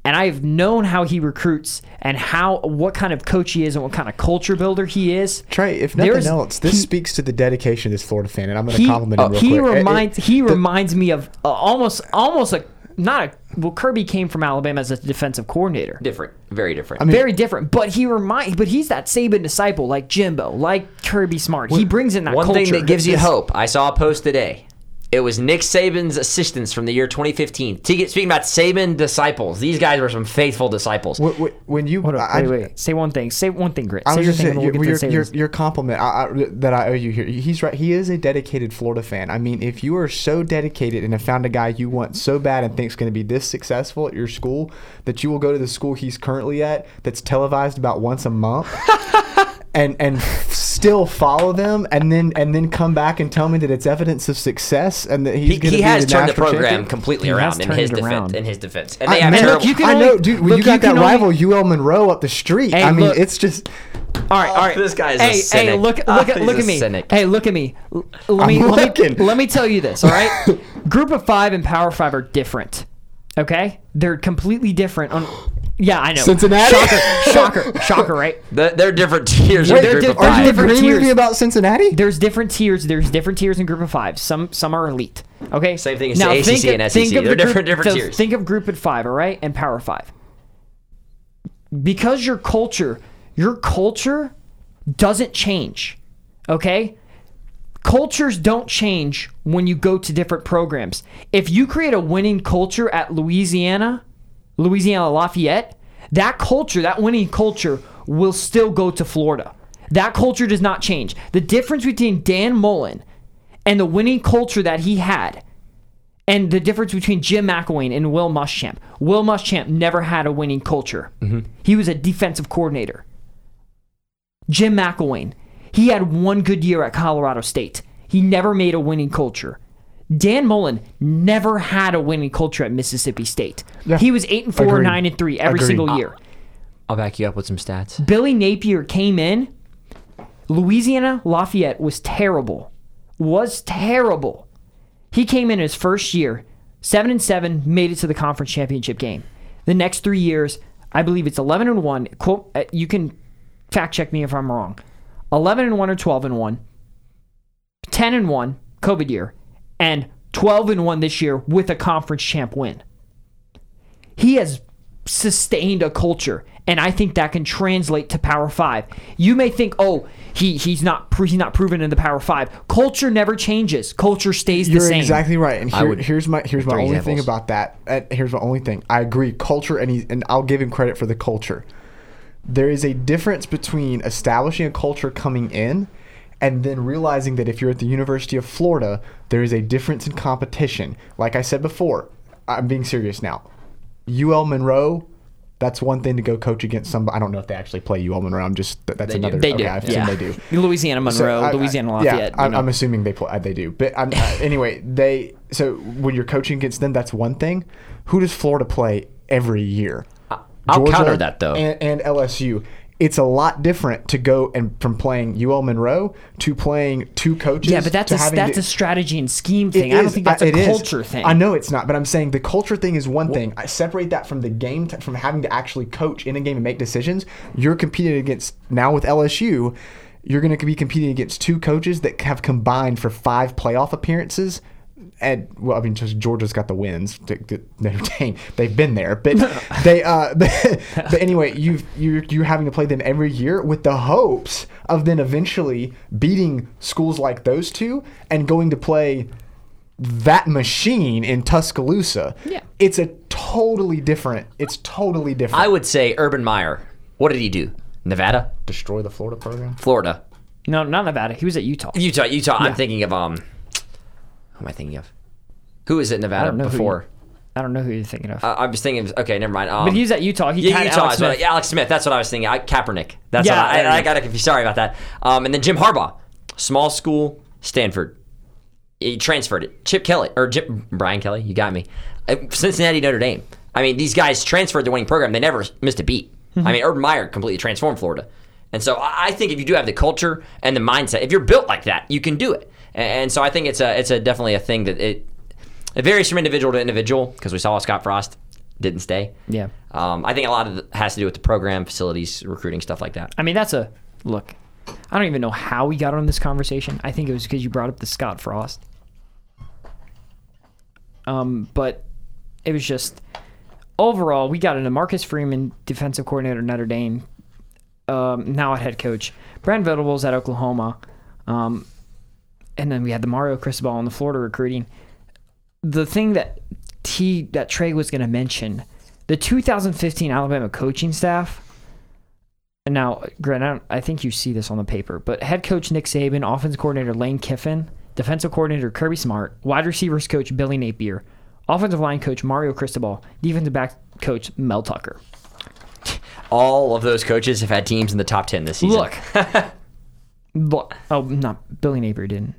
and I've known how he recruits and how what kind of coach he is and what kind of culture builder he is. Trey, if nothing There's- else, this he- speaks to the dedication of this Florida fan, and I'm going to compliment him real he quick. It- it- reminds he the- reminds me of uh, almost almost a not a well Kirby came from Alabama as a defensive coordinator. Different. Very different. I mean, Very different, but he remind, but he's that Saban disciple, like Jimbo, like Kirby Smart. He brings in that One culture. thing that gives you hope. I saw a post today. It was Nick Saban's assistants from the year 2015. Te- Speaking about Saban disciples, these guys were some faithful disciples. wh- wh- when you, Hold on, I- wait, wait. Say one thing. Say one thing, Grit. I was your just thing, saying, we'll your, get to your, the your, your compliment I, I, that I owe you here. He's right. He is a dedicated Florida fan. I mean, if you are so dedicated and have found a guy you want so bad and thinks going to be this successful at your school, that you will go to the school he's currently at, that's televised about once a month, and and still follow them, and then and then come back and tell me that it's evidence of success and that he's He, going to he be has the turned the program champion. completely He has around in turned his it defense. around. In his defense, and I, they have man, terrible. you can I only- know, dude. When look, you got you can that only- rival UL Monroe up the street, Hey, I mean, look. it's just. All right, all right. this guy is a hey, Hey, cynic. look, Ah, look at, look at me. cynic. Hey, look at me. L- Let I'm me, let me, let me tell you this. All right, Group of Five and Power Five are different. Okay, they're completely different. On, yeah, I know. Cincinnati? Shocker, shocker, shocker. Right? The- They're different tiers Wait, of the they're of di- are Are you agreeing with me about Cincinnati? There's different tiers. There's different tiers in Group of Five. Some some are elite. Okay. Same thing as the ACC think and think SEC. They're group- different- different so tiers. Think of Group of Five, all right, and Power Five. Because your culture, your culture doesn't change. Okay? Cultures don't change when you go to different programs. If you create a winning culture at Louisiana, Louisiana Lafayette, that culture, that winning culture, will still go to Florida. That culture does not change. The difference between Dan Mullen and the winning culture that he had, and the difference between Jim McElwain and Will Muschamp. Will Muschamp never had a winning culture. Mm-hmm. He was a defensive coordinator. Jim McElwain, he had one good year at Colorado State. He never made a winning culture. Dan Mullen never had a winning culture at Mississippi State. Yeah. He was eight and four, Agreed. nine and three every Agreed. single year. I'll back you up with some stats. Billy Napier came in. Louisiana Lafayette was terrible. Was terrible. He came in his first year, seven and seven, made it to the conference championship game. The next three years, I believe it's eleven and one. Quote, uh, you can fact check me if I'm wrong. Eleven and one or twelve and one. Ten and one, COVID year, and twelve and one this year with a conference champ win he has sustained a culture and I think that can translate to Power 5. You may think, "Oh, he he's not he's not proven in the Power 5." Culture never changes. Culture stays the You're same. exactly right. And here, would- here's my here's my three only thing about that. Uh, here's my only thing. I agree. Culture, and he, and I'll give him credit for the culture. There is a difference between establishing a culture coming in, and then realizing that if you're at the University of Florida, there is a difference in competition. Like I said before, I'm being serious now. UL Monroe. That's one thing to go coach against somebody. I don't know if they actually play UL Monroe. I'm just that's They do. another. They okay, do. I assume yeah. they do. Louisiana Monroe, I- I- Louisiana Lafayette. Yeah, you I'm, know. I'm assuming they play. They do, but I'm, uh, anyway, they. So when you're coaching against them, that's one thing. Who does Florida play every year? I'll counter that, though. and, and LSU. It's a lot different to go and from playing UL Monroe to playing two coaches. yeah, but that's a that's to- a strategy and scheme thing. I don't is- think that's I- a it is. culture thing. I know it's not, but I'm saying the culture thing is one thing. I separate that from the game, t- from having to actually coach in a game and make decisions. You're competing against now with LSU. You're going to be competing against two coaches that have combined for five playoff appearances. And well, I mean, just Georgia's got the wins. to- to Notre Dame, they've been there, but they. Uh, but, but anyway, you you you're having to play them every year with the hopes of then eventually beating schools like those two and going to play that machine in Tuscaloosa. Yeah. It's a totally different. It's totally different. I would say Urban Meyer. What did he do? Nevada, destroy the Florida program. Florida, no, not Nevada. He was at Utah. Utah, Utah. Yeah. I'm thinking of um. Am I thinking of? Who was at I Nevada who before? you- I don't know who you're thinking of. Uh, I was thinking. Of, okay, never mind. Um, but he was at Utah. He yeah, had Utah. Alex is what Smith. yeah, Alex Smith. That's what I was thinking. I, Kaepernick. That's Yeah, what there I, I, got to confused. Sorry about that. Um, and then Jim Harbaugh, small school, Stanford. He transferred it. Chip Kelly or Jim, Brian Kelly. You got me. Uh, Cincinnati, Notre Dame. I mean, these guys transferred the winning program. They never missed a beat. Mm-hmm. I mean, Urban Meyer completely transformed Florida. And so I I think if you do have the culture and the mindset, if you're built like that, you can do it. And so I think it's a it's a definitely a thing that it it varies from individual to individual because we saw Scott Frost didn't stay. Yeah. Um, I think a lot of it has to do with the program, facilities, recruiting, stuff like that. I mean, that's a look. I don't even know how we got on this conversation. I think it was because you brought up the Scott Frost. Um, but it was just overall we got into Marcus Freeman, defensive coordinator at Notre Dame, um, now at head coach. Brent Venables at Oklahoma, um, and then we had the Mario Cristobal on the Florida recruiting. The thing that T that Trey was going to mention, the 2015 Alabama coaching staff. And now, Grant, I, don't, I think you see this on the paper, but head coach Nick Saban, offense coordinator Lane Kiffin, defensive coordinator Kirby Smart, wide receivers coach Billy Napier, offensive line coach Mario Cristobal, defensive back coach Mel Tucker. All of those coaches have had teams in the top ten this season. Look, look. Oh, not Billy Napier didn't.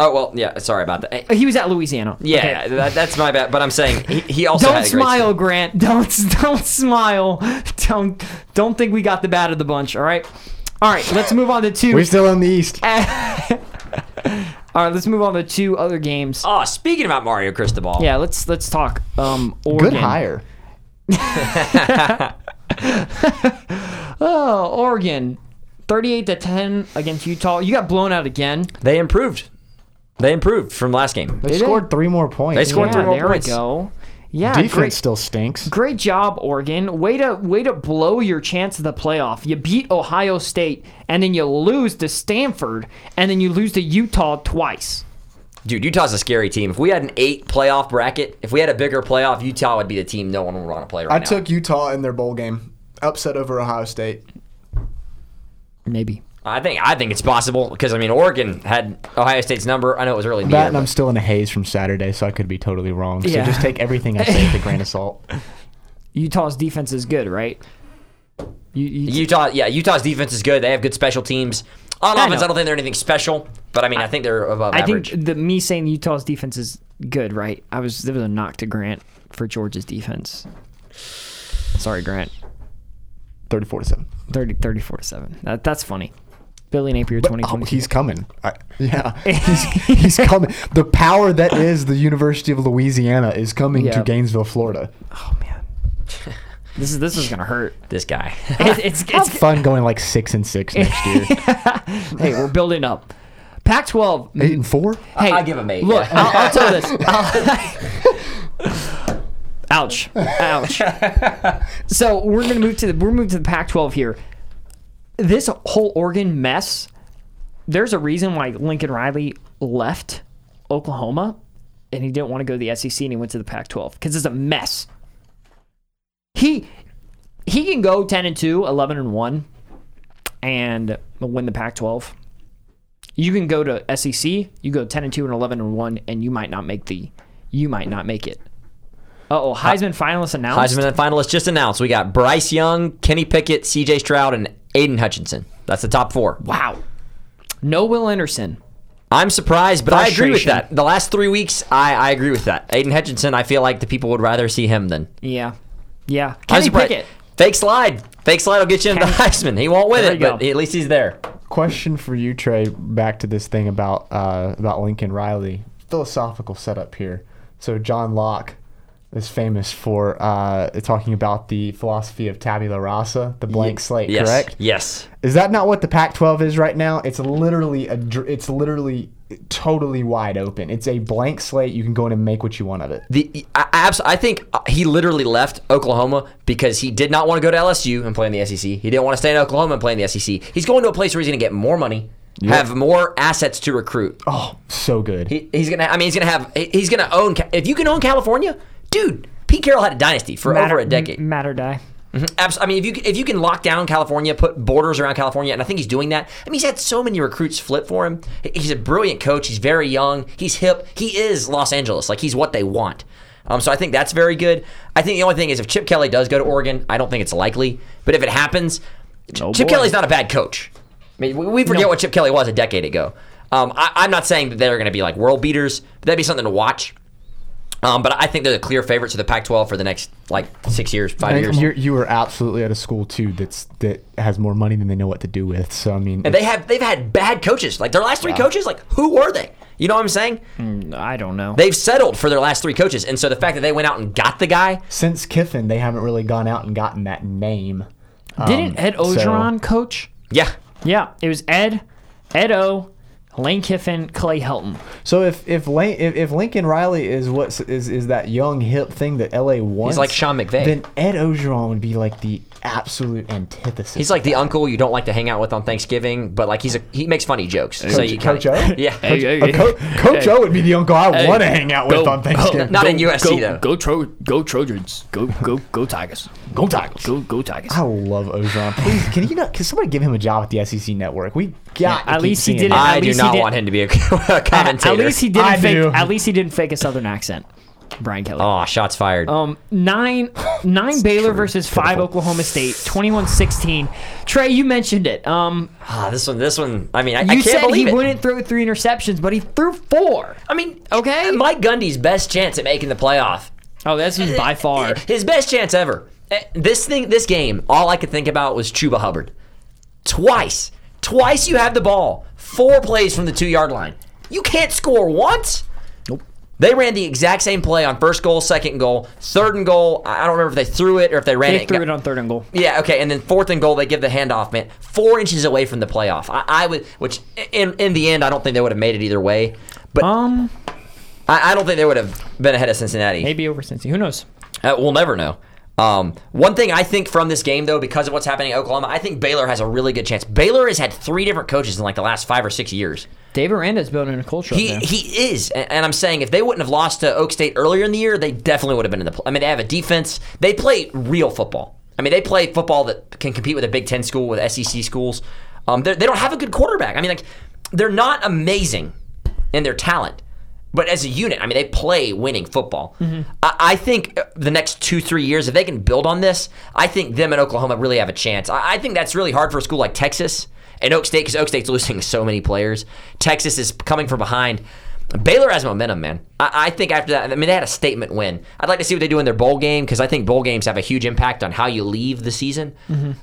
Oh well, yeah. Sorry about that. He was at Louisiana. Yeah, Okay. that, that's my bad. But I'm saying he, he also Don't had a smile, season. Grant. Don't don't smile. Don't don't think we got the bad of the bunch. All right. All right. Let's move on to two. We're still in the East. All right. Let's move on to two other games. Oh, speaking about Mario Cristobal. Yeah, let's let's talk. Um, Oregon. Good hire. Oh, Oregon, thirty-eight to ten against Utah. You got blown out again. They improved. They improved from last game. They Did scored three more points. They scored yeah, three more there points. we go. Yeah, Defense great, still stinks. great job, Oregon. Way to way to blow your chance of the playoff. You beat Ohio State, and then you lose to Stanford, and then you lose to Utah twice. Dude, Utah's a scary team. If we had an eight playoff bracket, if we had a bigger playoff, Utah would be the team no one would want to play right now. I now. took Utah in their bowl game, upset over Ohio State. Maybe. I think I think it's possible because I mean Oregon had Ohio State's number. I know it was early. near. That and I'm still in a haze from Saturday, so I could be totally wrong. So Yeah. just take everything I say with a grain of salt. Utah's defense is good, right? You, you, Utah, yeah, Utah's defense is good. They have good special teams. On I offense, know. I don't think they're anything special, but I mean, I, think they're above I average. I think the me saying Utah's defense is good, right? I was there was a knock to Grant for Georgia's defense. Sorry, Grant. 34 to 7. 30, 34 to 7. That, that's funny. Billy Napier, But, 2020. oh, he's coming. I, yeah, he's, he's coming. The power that is the University of Louisiana is coming Yeah. to Gainesville, Florida. oh, man. this is this is going to hurt. this guy. It, it's, Have it's, fun going like six and six next year. hey, we're building up. Pac 12. Eight and four. Hey, I give him eight, Look, yeah. I'll, I'll tell you this. I'll- Ouch! Ouch! so we're gonna move to the we're moving to the Pac-12 here. This whole Oregon mess. There's a reason why Lincoln Riley left Oklahoma, and he didn't want to go to the SEC, and he went to the Pac-12 because it's a mess. He he can go 10 and 2, 11 and 1, and win the Pac-12 you can go to SEC, you go 10 and 2 and 11 and 1 and you might not make the you might not make it. Uh-oh, Heisman finalists announced. Heisman finalists just announced. We got Bryce Young, Kenny Pickett, C.J. Stroud, and Aidan Hutchinson. That's the top four. Wow. No Will Anderson. I'm surprised, but I agree with that. The last three weeks, I, I agree with that. Aidan Hutchinson, I feel like the people would rather see him than. Yeah. Yeah. I'm Kenny surprised. Pickett. Fake slide. Fake slide will get you into the Heisman. He won't win There it, you go. but at least he's there. Question for you, Trey. Back to this thing about uh, about Lincoln Riley. Philosophical setup here. So John Locke is famous for uh, talking about the philosophy of tabula rasa, the blank slate. Yes. Correct. Yes. Is that not what the Pac-12 is right now? It's literally a. dr- It's literally totally wide open. It's a blank slate. You can go in and make what you want of it. The I, I, abs- I think uh, he literally left Oklahoma because he did not want to go to LSU and play in the SEC. He didn't want to stay in Oklahoma and play in the SEC. He's going to a place where he's going to get more money, have more assets to recruit. Oh, so good. He, he's gonna. I mean, he's gonna have. He's gonna own. If you can own California, dude, Pete Carroll had a dynasty for over a decade. m- Matter die. Abs- I mean, if you if you can lock down California, put borders around California, and I think he's doing that. I mean, he's had so many recruits flip for him. He's a brilliant coach. He's very young. He's hip. He is Los Angeles. Like he's what they want. Um, so I think that's very good. I think the only thing is if Chip Kelly does go to Oregon, I don't think it's likely. But if it happens, Oh, Chip boy. Kelly's not a bad coach. I mean, we- we forget No. what Chip Kelly was a decade ago. Um, I, I'm not saying that they're going to be like world beaters, but that'd be something to watch. Um, but I think they're the clear favorites of the Pac-12 for the next like six years, five And years. you're, you are absolutely at a school too that's that has more money than they know what to do with. So I mean, And they have they've had bad coaches. Like their last three coaches, like who were they? You know what I'm saying? I don't know. They've settled for their last three coaches, and so the fact that they went out and got the guy, since Kiffin, they haven't really gone out and gotten that name. Didn't Um, Ed so- Orgeron coach? yeah, Yeah, it was Ed, Ed O, Lane Kiffin, Clay Helton. So if if, Lane, if if Lincoln Riley is what is is that young hip thing that LA wants, he's like Sean McVay. Then Ed Orgeron would be like the absolute antithesis. he's like the uncle you don't like to hang out with on Thanksgiving, but like he's a he makes funny jokes. so Coach, you Coach kinda, O. yeah, Hey, hey, A co- Coach hey. O would be the uncle I Hey, want to hang out with on Thanksgiving. Not in USC, go, though. Go, Tro- go Trojans. Go go go Tigers. Go Tigers. Go go Tigers. I love Orgeron. Please, can you not? Can somebody give him a job at the SEC network? We got. to at least he did it. him. I do not want him to be a, a commentator. At least he didn't fake. At least he didn't fake a Southern accent. Brian Kelly. Oh, shots fired. Um, nine, nine Baylor versus five Oklahoma State, 21-16. Trey, you mentioned it. Um, Ah, this one, this one. I mean, I, I you can't said he it. wouldn't throw three interceptions, but he threw four. I mean, Okay. Mike Gundy's best chance at making the playoff Oh, that's by far. His best chance ever. Eh, This thing, this game, all I could think about was Chuba Hubbard. Twice, twice you have the ball, four plays from the two yard line. You can't score once. They ran the exact same play on first goal, second goal, third and goal. I I don't remember if they threw it or if they ran They it. They threw it on third and goal. Yeah, okay, and then fourth and goal, they give the handoff, man. Four inches away from the playoff. I, I would, which in in the end, I don't think they would have made it either way. But Um, I, I don't think they would have been ahead of Cincinnati. maybe over Cincinnati. Who knows? Uh, we'll never know. Um, one thing I think from this game, though, because of what's happening at Oklahoma, I think Baylor has a really good chance. Baylor has had three different coaches in like the last five or six years. Dave Aranda's building a culture. He there. he is, and, and I'm saying if they wouldn't have lost to Okie State earlier in the year, they definitely would have been in the. I mean, they have a defense. They play real football. I mean, they play football that can compete with a Big Ten school with SEC schools. Um, they don't have a good quarterback. I mean, like they're not amazing in their talent, but as a unit, I mean, they play winning football. I, I think the next two three years, if they can build on this, I think them and Oklahoma really have a chance. I, I think that's really hard for a school like Texas and Okie State because Okie State's losing so many players. Texas is coming from behind. Baylor has momentum, man. I, I think after that, I mean, they had a statement win. I'd like to see what they do in their bowl game because I think bowl games have a huge impact on how you leave the season.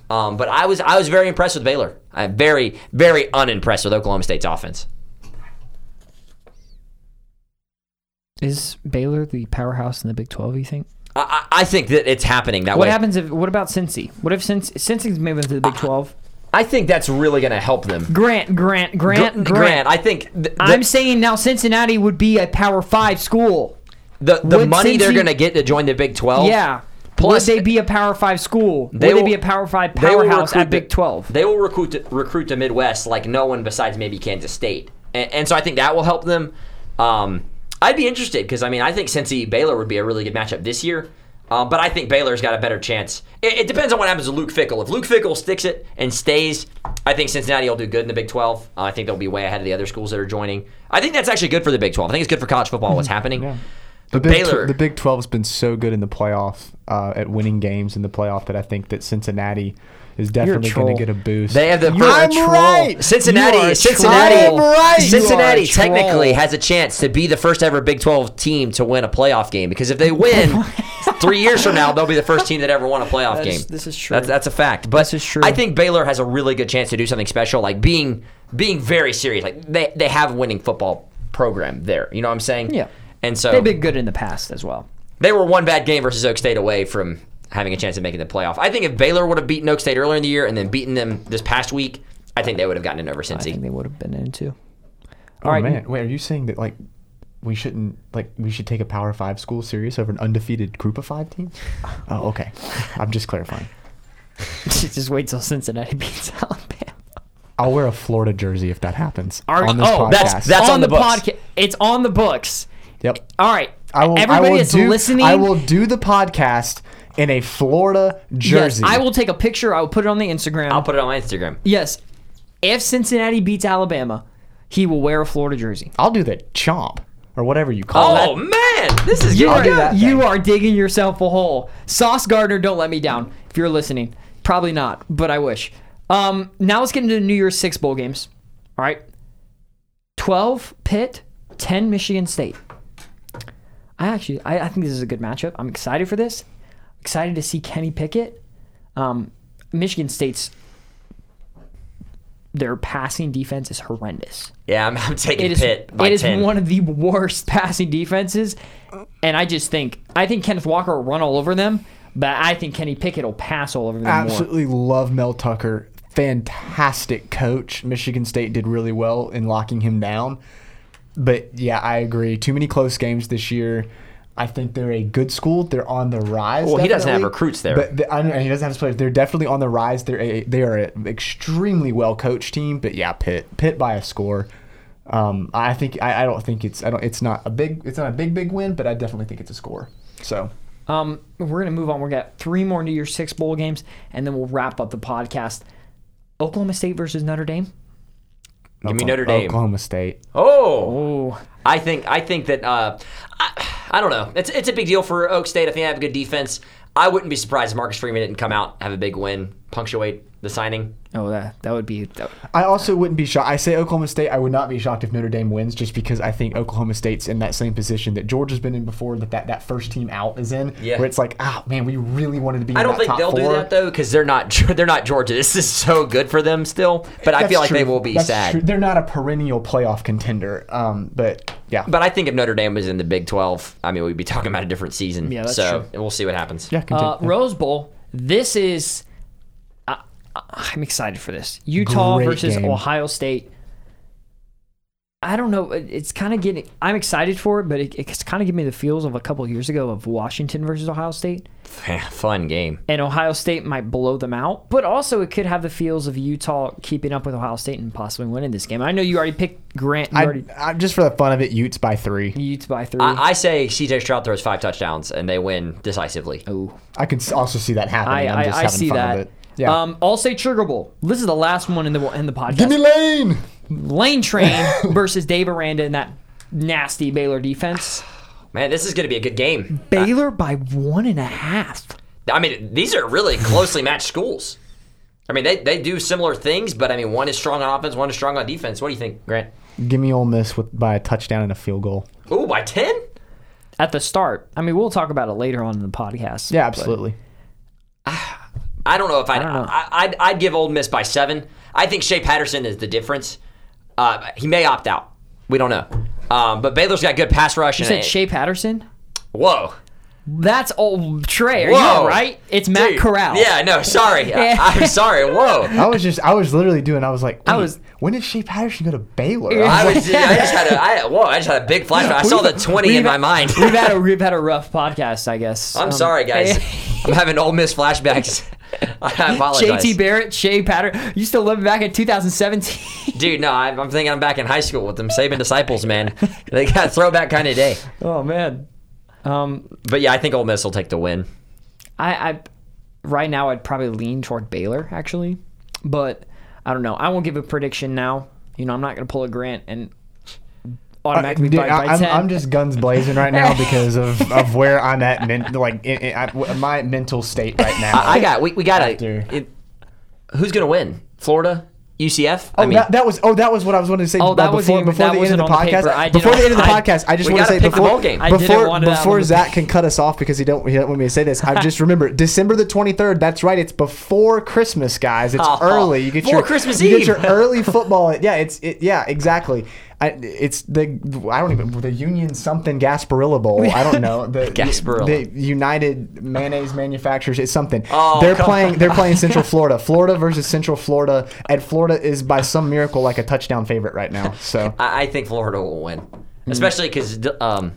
Um, but I was I was very impressed with Baylor. I'm very very unimpressed with Oklahoma State's offense. Is Baylor the powerhouse in the Big Twelve? You think? I, I I think that it's happening that What way. happens if? What about Cincy? What if Cincy, Cincy's moving to the Big Twelve? I think that's really going to help them. Grant, Grant, Grant, Gr- Grant. I think th- the, I'm saying now Cincinnati would be a Power Five school. the, the would money they're going to get to join the Big 12. Yeah. Plus- would they be a Power Five school? They would will- they be a Power Five powerhouse at Big Twelve? They will recruit the, recruit the Midwest like no one besides maybe Kansas State, and, and so I think that will help them. Um, I'd be interested because I mean I think Cincy Baylor would be a really good matchup this year, um, but I think Baylor's got a better chance. It, it depends on what happens to Luke Fickell. If Luke Fickell sticks it and stays, I think Cincinnati will do good in the Big 12. Uh, I think they'll be way ahead of the other schools that are joining. I think that's actually good for the Big 12. I think it's good for college football. What's happening? The But Big, Baylor, Tw- the Big 12's been so good in the playoff uh, at winning games in the playoff that I think that Cincinnati is definitely going to get a boost. they have the You're a I'm troll. right. You are Cincinnati, Cincinnati, troll. I'm right. Cincinnati You are a troll. technically has a chance to be the first ever Big 12 team to win a playoff game because if they win three years from now, they'll be the first team that ever won a playoff That game. this is true. That's, that's a fact. But This is true. I think Baylor has a really good chance to do something special, like being being very serious. Like they they have a winning football program there. You know what I'm saying? Yeah. And so They've been good in the past as well. they were one bad game versus Okie State away from having a chance of making the playoff. I think if Baylor would have beaten Okie State earlier in the year and then beaten them this past week, I think they would have gotten it over I think they would have been in too. oh, All right, man. Wait, are you saying that, like, we shouldn't, like, we should take a Power 5 school serious over an undefeated Group of 5 team? Oh, okay. I'm just clarifying. just wait till Cincinnati beats Alabama. I'll wear a Florida jersey if that happens. Are- on this oh, podcast. that's- that's on the books. podcast. It's on the books. Yep. All right. I will, Everybody I will that's do, listening, I will do the podcast in a Florida yes, jersey. I will take a picture. I will put it on the Instagram. I'll put it on my Instagram. yes. If Cincinnati beats Alabama, he will wear a Florida jersey. I'll do the chomp or whatever you call Oh it. Oh man, this is You, I'll are, you are digging yourself a hole. Sauce Gardner, don't let me down. If you're listening, probably not, but I wish. Um, now let's get into the New Year's Six bowl games. All right, twelve Pitt, ten Michigan State. I actually, I, I think this is a good matchup. I'm excited for this. Excited to see Kenny Pickett. Um, Michigan State's their passing defense is horrendous. Yeah, I'm, I'm taking It is Pitt by it is 10. one of the worst passing defenses, and I just think I think Kenneth Walker will run all over them, but I think Kenny Pickett will pass all over them more. Absolutely love Mel Tucker. Fantastic coach. Michigan State did really well in locking him down. But yeah, I agree. Too many close games this year. I think they're a good school. They're on the rise. Well, he doesn't have recruits there. But the, I know, and he doesn't have players. They're definitely on the rise. They're a, they are an extremely well coached team. But yeah, Pitt Pitt by a score. Um, I think I, I don't think it's I don't it's not a big it's not a big big win, but I definitely think it's a score. So Um, we're gonna move on. We're got three more New Year's Six bowl games, and then we'll wrap up the podcast. Oklahoma State versus Notre Dame. Give me Oklahoma- Notre Dame. Oklahoma State. Oh, Oh, I think I think that uh, I, I don't know. It's it's a big deal for Okie State. I think they have a good defense. I wouldn't be surprised if Marcus Freeman didn't come out have a big win, punctuate the signing. oh, that that would be. That, I also wouldn't be shocked. I say Oklahoma State. I would not be shocked if Notre Dame wins, just because I think Oklahoma State's in that same position that Georgia's been in before. That that, that first team out is in, Yeah. where it's like, ah, man, we really wanted to be. I in don't that think top they'll do that though because they're not they're not Georgia. This is so good for them still, but I That's feel like they will be That's sad. true. They're not a perennial playoff contender. Um, but yeah, But I think if Notre Dame was in the Big Twelve, I mean, we'd be talking about a different season. Yeah, that's so true. we'll see what happens. yeah, continue. uh, Rose Bowl. This is. I'm excited for this. Utah Great versus game. Ohio State. I don't know. It's kind of getting. I'm excited for it, but it, it's kind of giving me the feels of a couple of years ago of Washington versus Ohio State, Fun game. and Ohio State might blow them out. But also, it could have the feels of Utah keeping up with Ohio State and possibly winning this game. I know you already picked Grant. You I, already I, just for the fun of it, Utes by three. Utes by three. I, I say CJ Stroud throws five touchdowns and they win decisively. oh. I can s- also see that happening. I, I'm just I having see fun that. With it. Yeah. Um, Allstate Sugar Bowl. This is the last one in the in the podcast. Give me lane. Lane Train versus Dave Aranda in that nasty Baylor defense. Man, this is going to be a good game. Baylor by one and a half. I mean, these are really closely matched schools. I mean, they, they do similar things, but I mean, one is strong on offense, one is strong on defense. What do you think, Grant? Give me Ole Miss with by a touchdown and a field goal. Ooh, by 10? At the start. I mean, we'll talk about it later on in the podcast. Yeah, absolutely. I don't know if I'd, don't know. I, I'd, I'd give Ole Miss by seven. I think Shea Patterson is the difference. Uh, he may opt out. We don't know. Um, but Baylor's got good pass rush. You and said Shea Patterson? Whoa. That's old Trey. Are Whoa. you all right? It's Matt Dude. Corral. Yeah, no, sorry. Yeah. I, am sorry. Whoa. I was just, I was literally doing. I was like, I was- When did Shea Patterson go to Baylor? Yeah. I I was was. I just had a. I, whoa! I just had a big flashback. I saw the twenty in my mind. we've had a we've had a rough podcast, I guess. I'm Um, sorry, guys. I'm having Ole Miss flashbacks. I apologize. JT Barrett, Shea Patterson. You still living back in 2017? Dude, no, I'm, I'm thinking I'm back in high school with them Saban disciples, man. They got a throwback kind of day. oh man. Um, But yeah, I think Ole Miss will take the win. I, I right now I'd probably lean toward Baylor actually, but I don't know. I won't give a prediction now. You know, I'm not gonna pull a Grant and automatically Dude, by, by I, am 10. I'm just guns blazing right now because of, of where I'm at, men, like in, in, I, my mental state right now. I, I got. We, we got After- to. It, who's gonna win? Florida, UCF. Oh, I mean, that, that was oh that was what I was wanting to say. Oh, that uh, wasn't before even- before that the end of the wasn't the. I podcast. didn't- Before the end of the I- podcast, I just want to say pick the before bowl game. Before want it out before Zach can cut us off because he don't he don't want me to say this. I just remember December the 23rd. That's right. It's before Christmas, guys. It's Oh, early. You get before your Christmas you Eve. get your early football. Yeah, it's it, yeah exactly. I, it's the I don't even the Union something Gasparilla Bowl. I don't know the Gasparilla. the United Mayonnaise Manufacturers. It's something. Oh, they're playing. They're playing Central Florida. Florida versus Central Florida, and Florida is by some miracle like a touchdown favorite right now. So I, I think Florida will win, especially because um,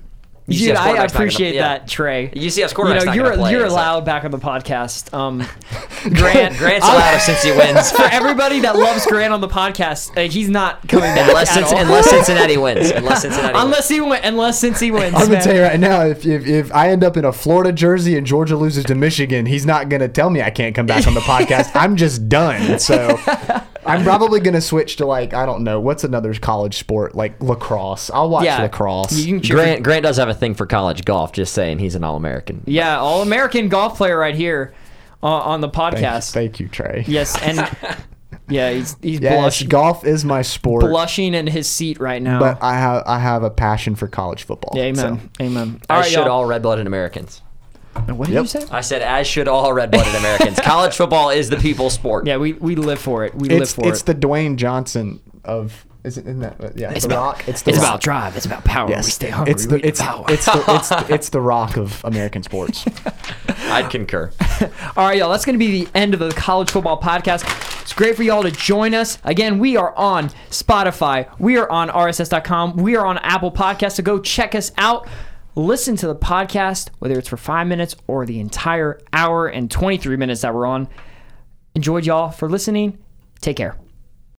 Dude, I quarterback's not appreciate yeah. that, Trey. UCF's You quarterback's know, not you're play, you're so- allowed back on the podcast. Um, Grant, Grant's allowed if since he wins. for everybody that loves Grant on the podcast, uh, he's not coming back Unless, at Cinc- all. unless Cincinnati wins. Unless Cincinnati wins. unless he win, unless since he wins. I'm gonna man. tell you right now, if, if if I end up in a Florida jersey and Georgia loses to Michigan, he's not gonna tell me I can't come back on the podcast. I'm just done. So I'm probably gonna switch to like I don't know what's another college sport like lacrosse. I'll watch yeah, lacrosse. You can cheer Grant Grant does have a thing for college golf. Just saying, he's an All American. yeah, all American golf player right here uh, on the podcast. thank you, Trey. Yes, and yeah, he's he's Yes, blushing, golf is my sport, blushing in his seat right now. but I have I have a passion for college football. Yeah, amen, so. amen. As All right, should y'all. all red-blooded Americans. What did Yep. you say? I said, as should all red-blooded Americans. College football is the people's sport. Yeah, we, we live for it. We live It's for it's it. It's the Dwayne Johnson of is it in that uh, yeah It's the about- rock it's the it's rock. about drive. It's about power. We stay hungry. it's the we it's power. it's the, it's the, it's the rock of American sports. I'd concur. All right, y'all. That's going to be the end of the college football podcast. It's great for y'all to join us. Again, we are on Spotify. We are on RSS.com. We are on Apple Podcasts. So go check us out. Listen to the podcast, whether it's for five minutes or the entire hour and 23 minutes that we're on. Enjoyed y'all for listening. Take care.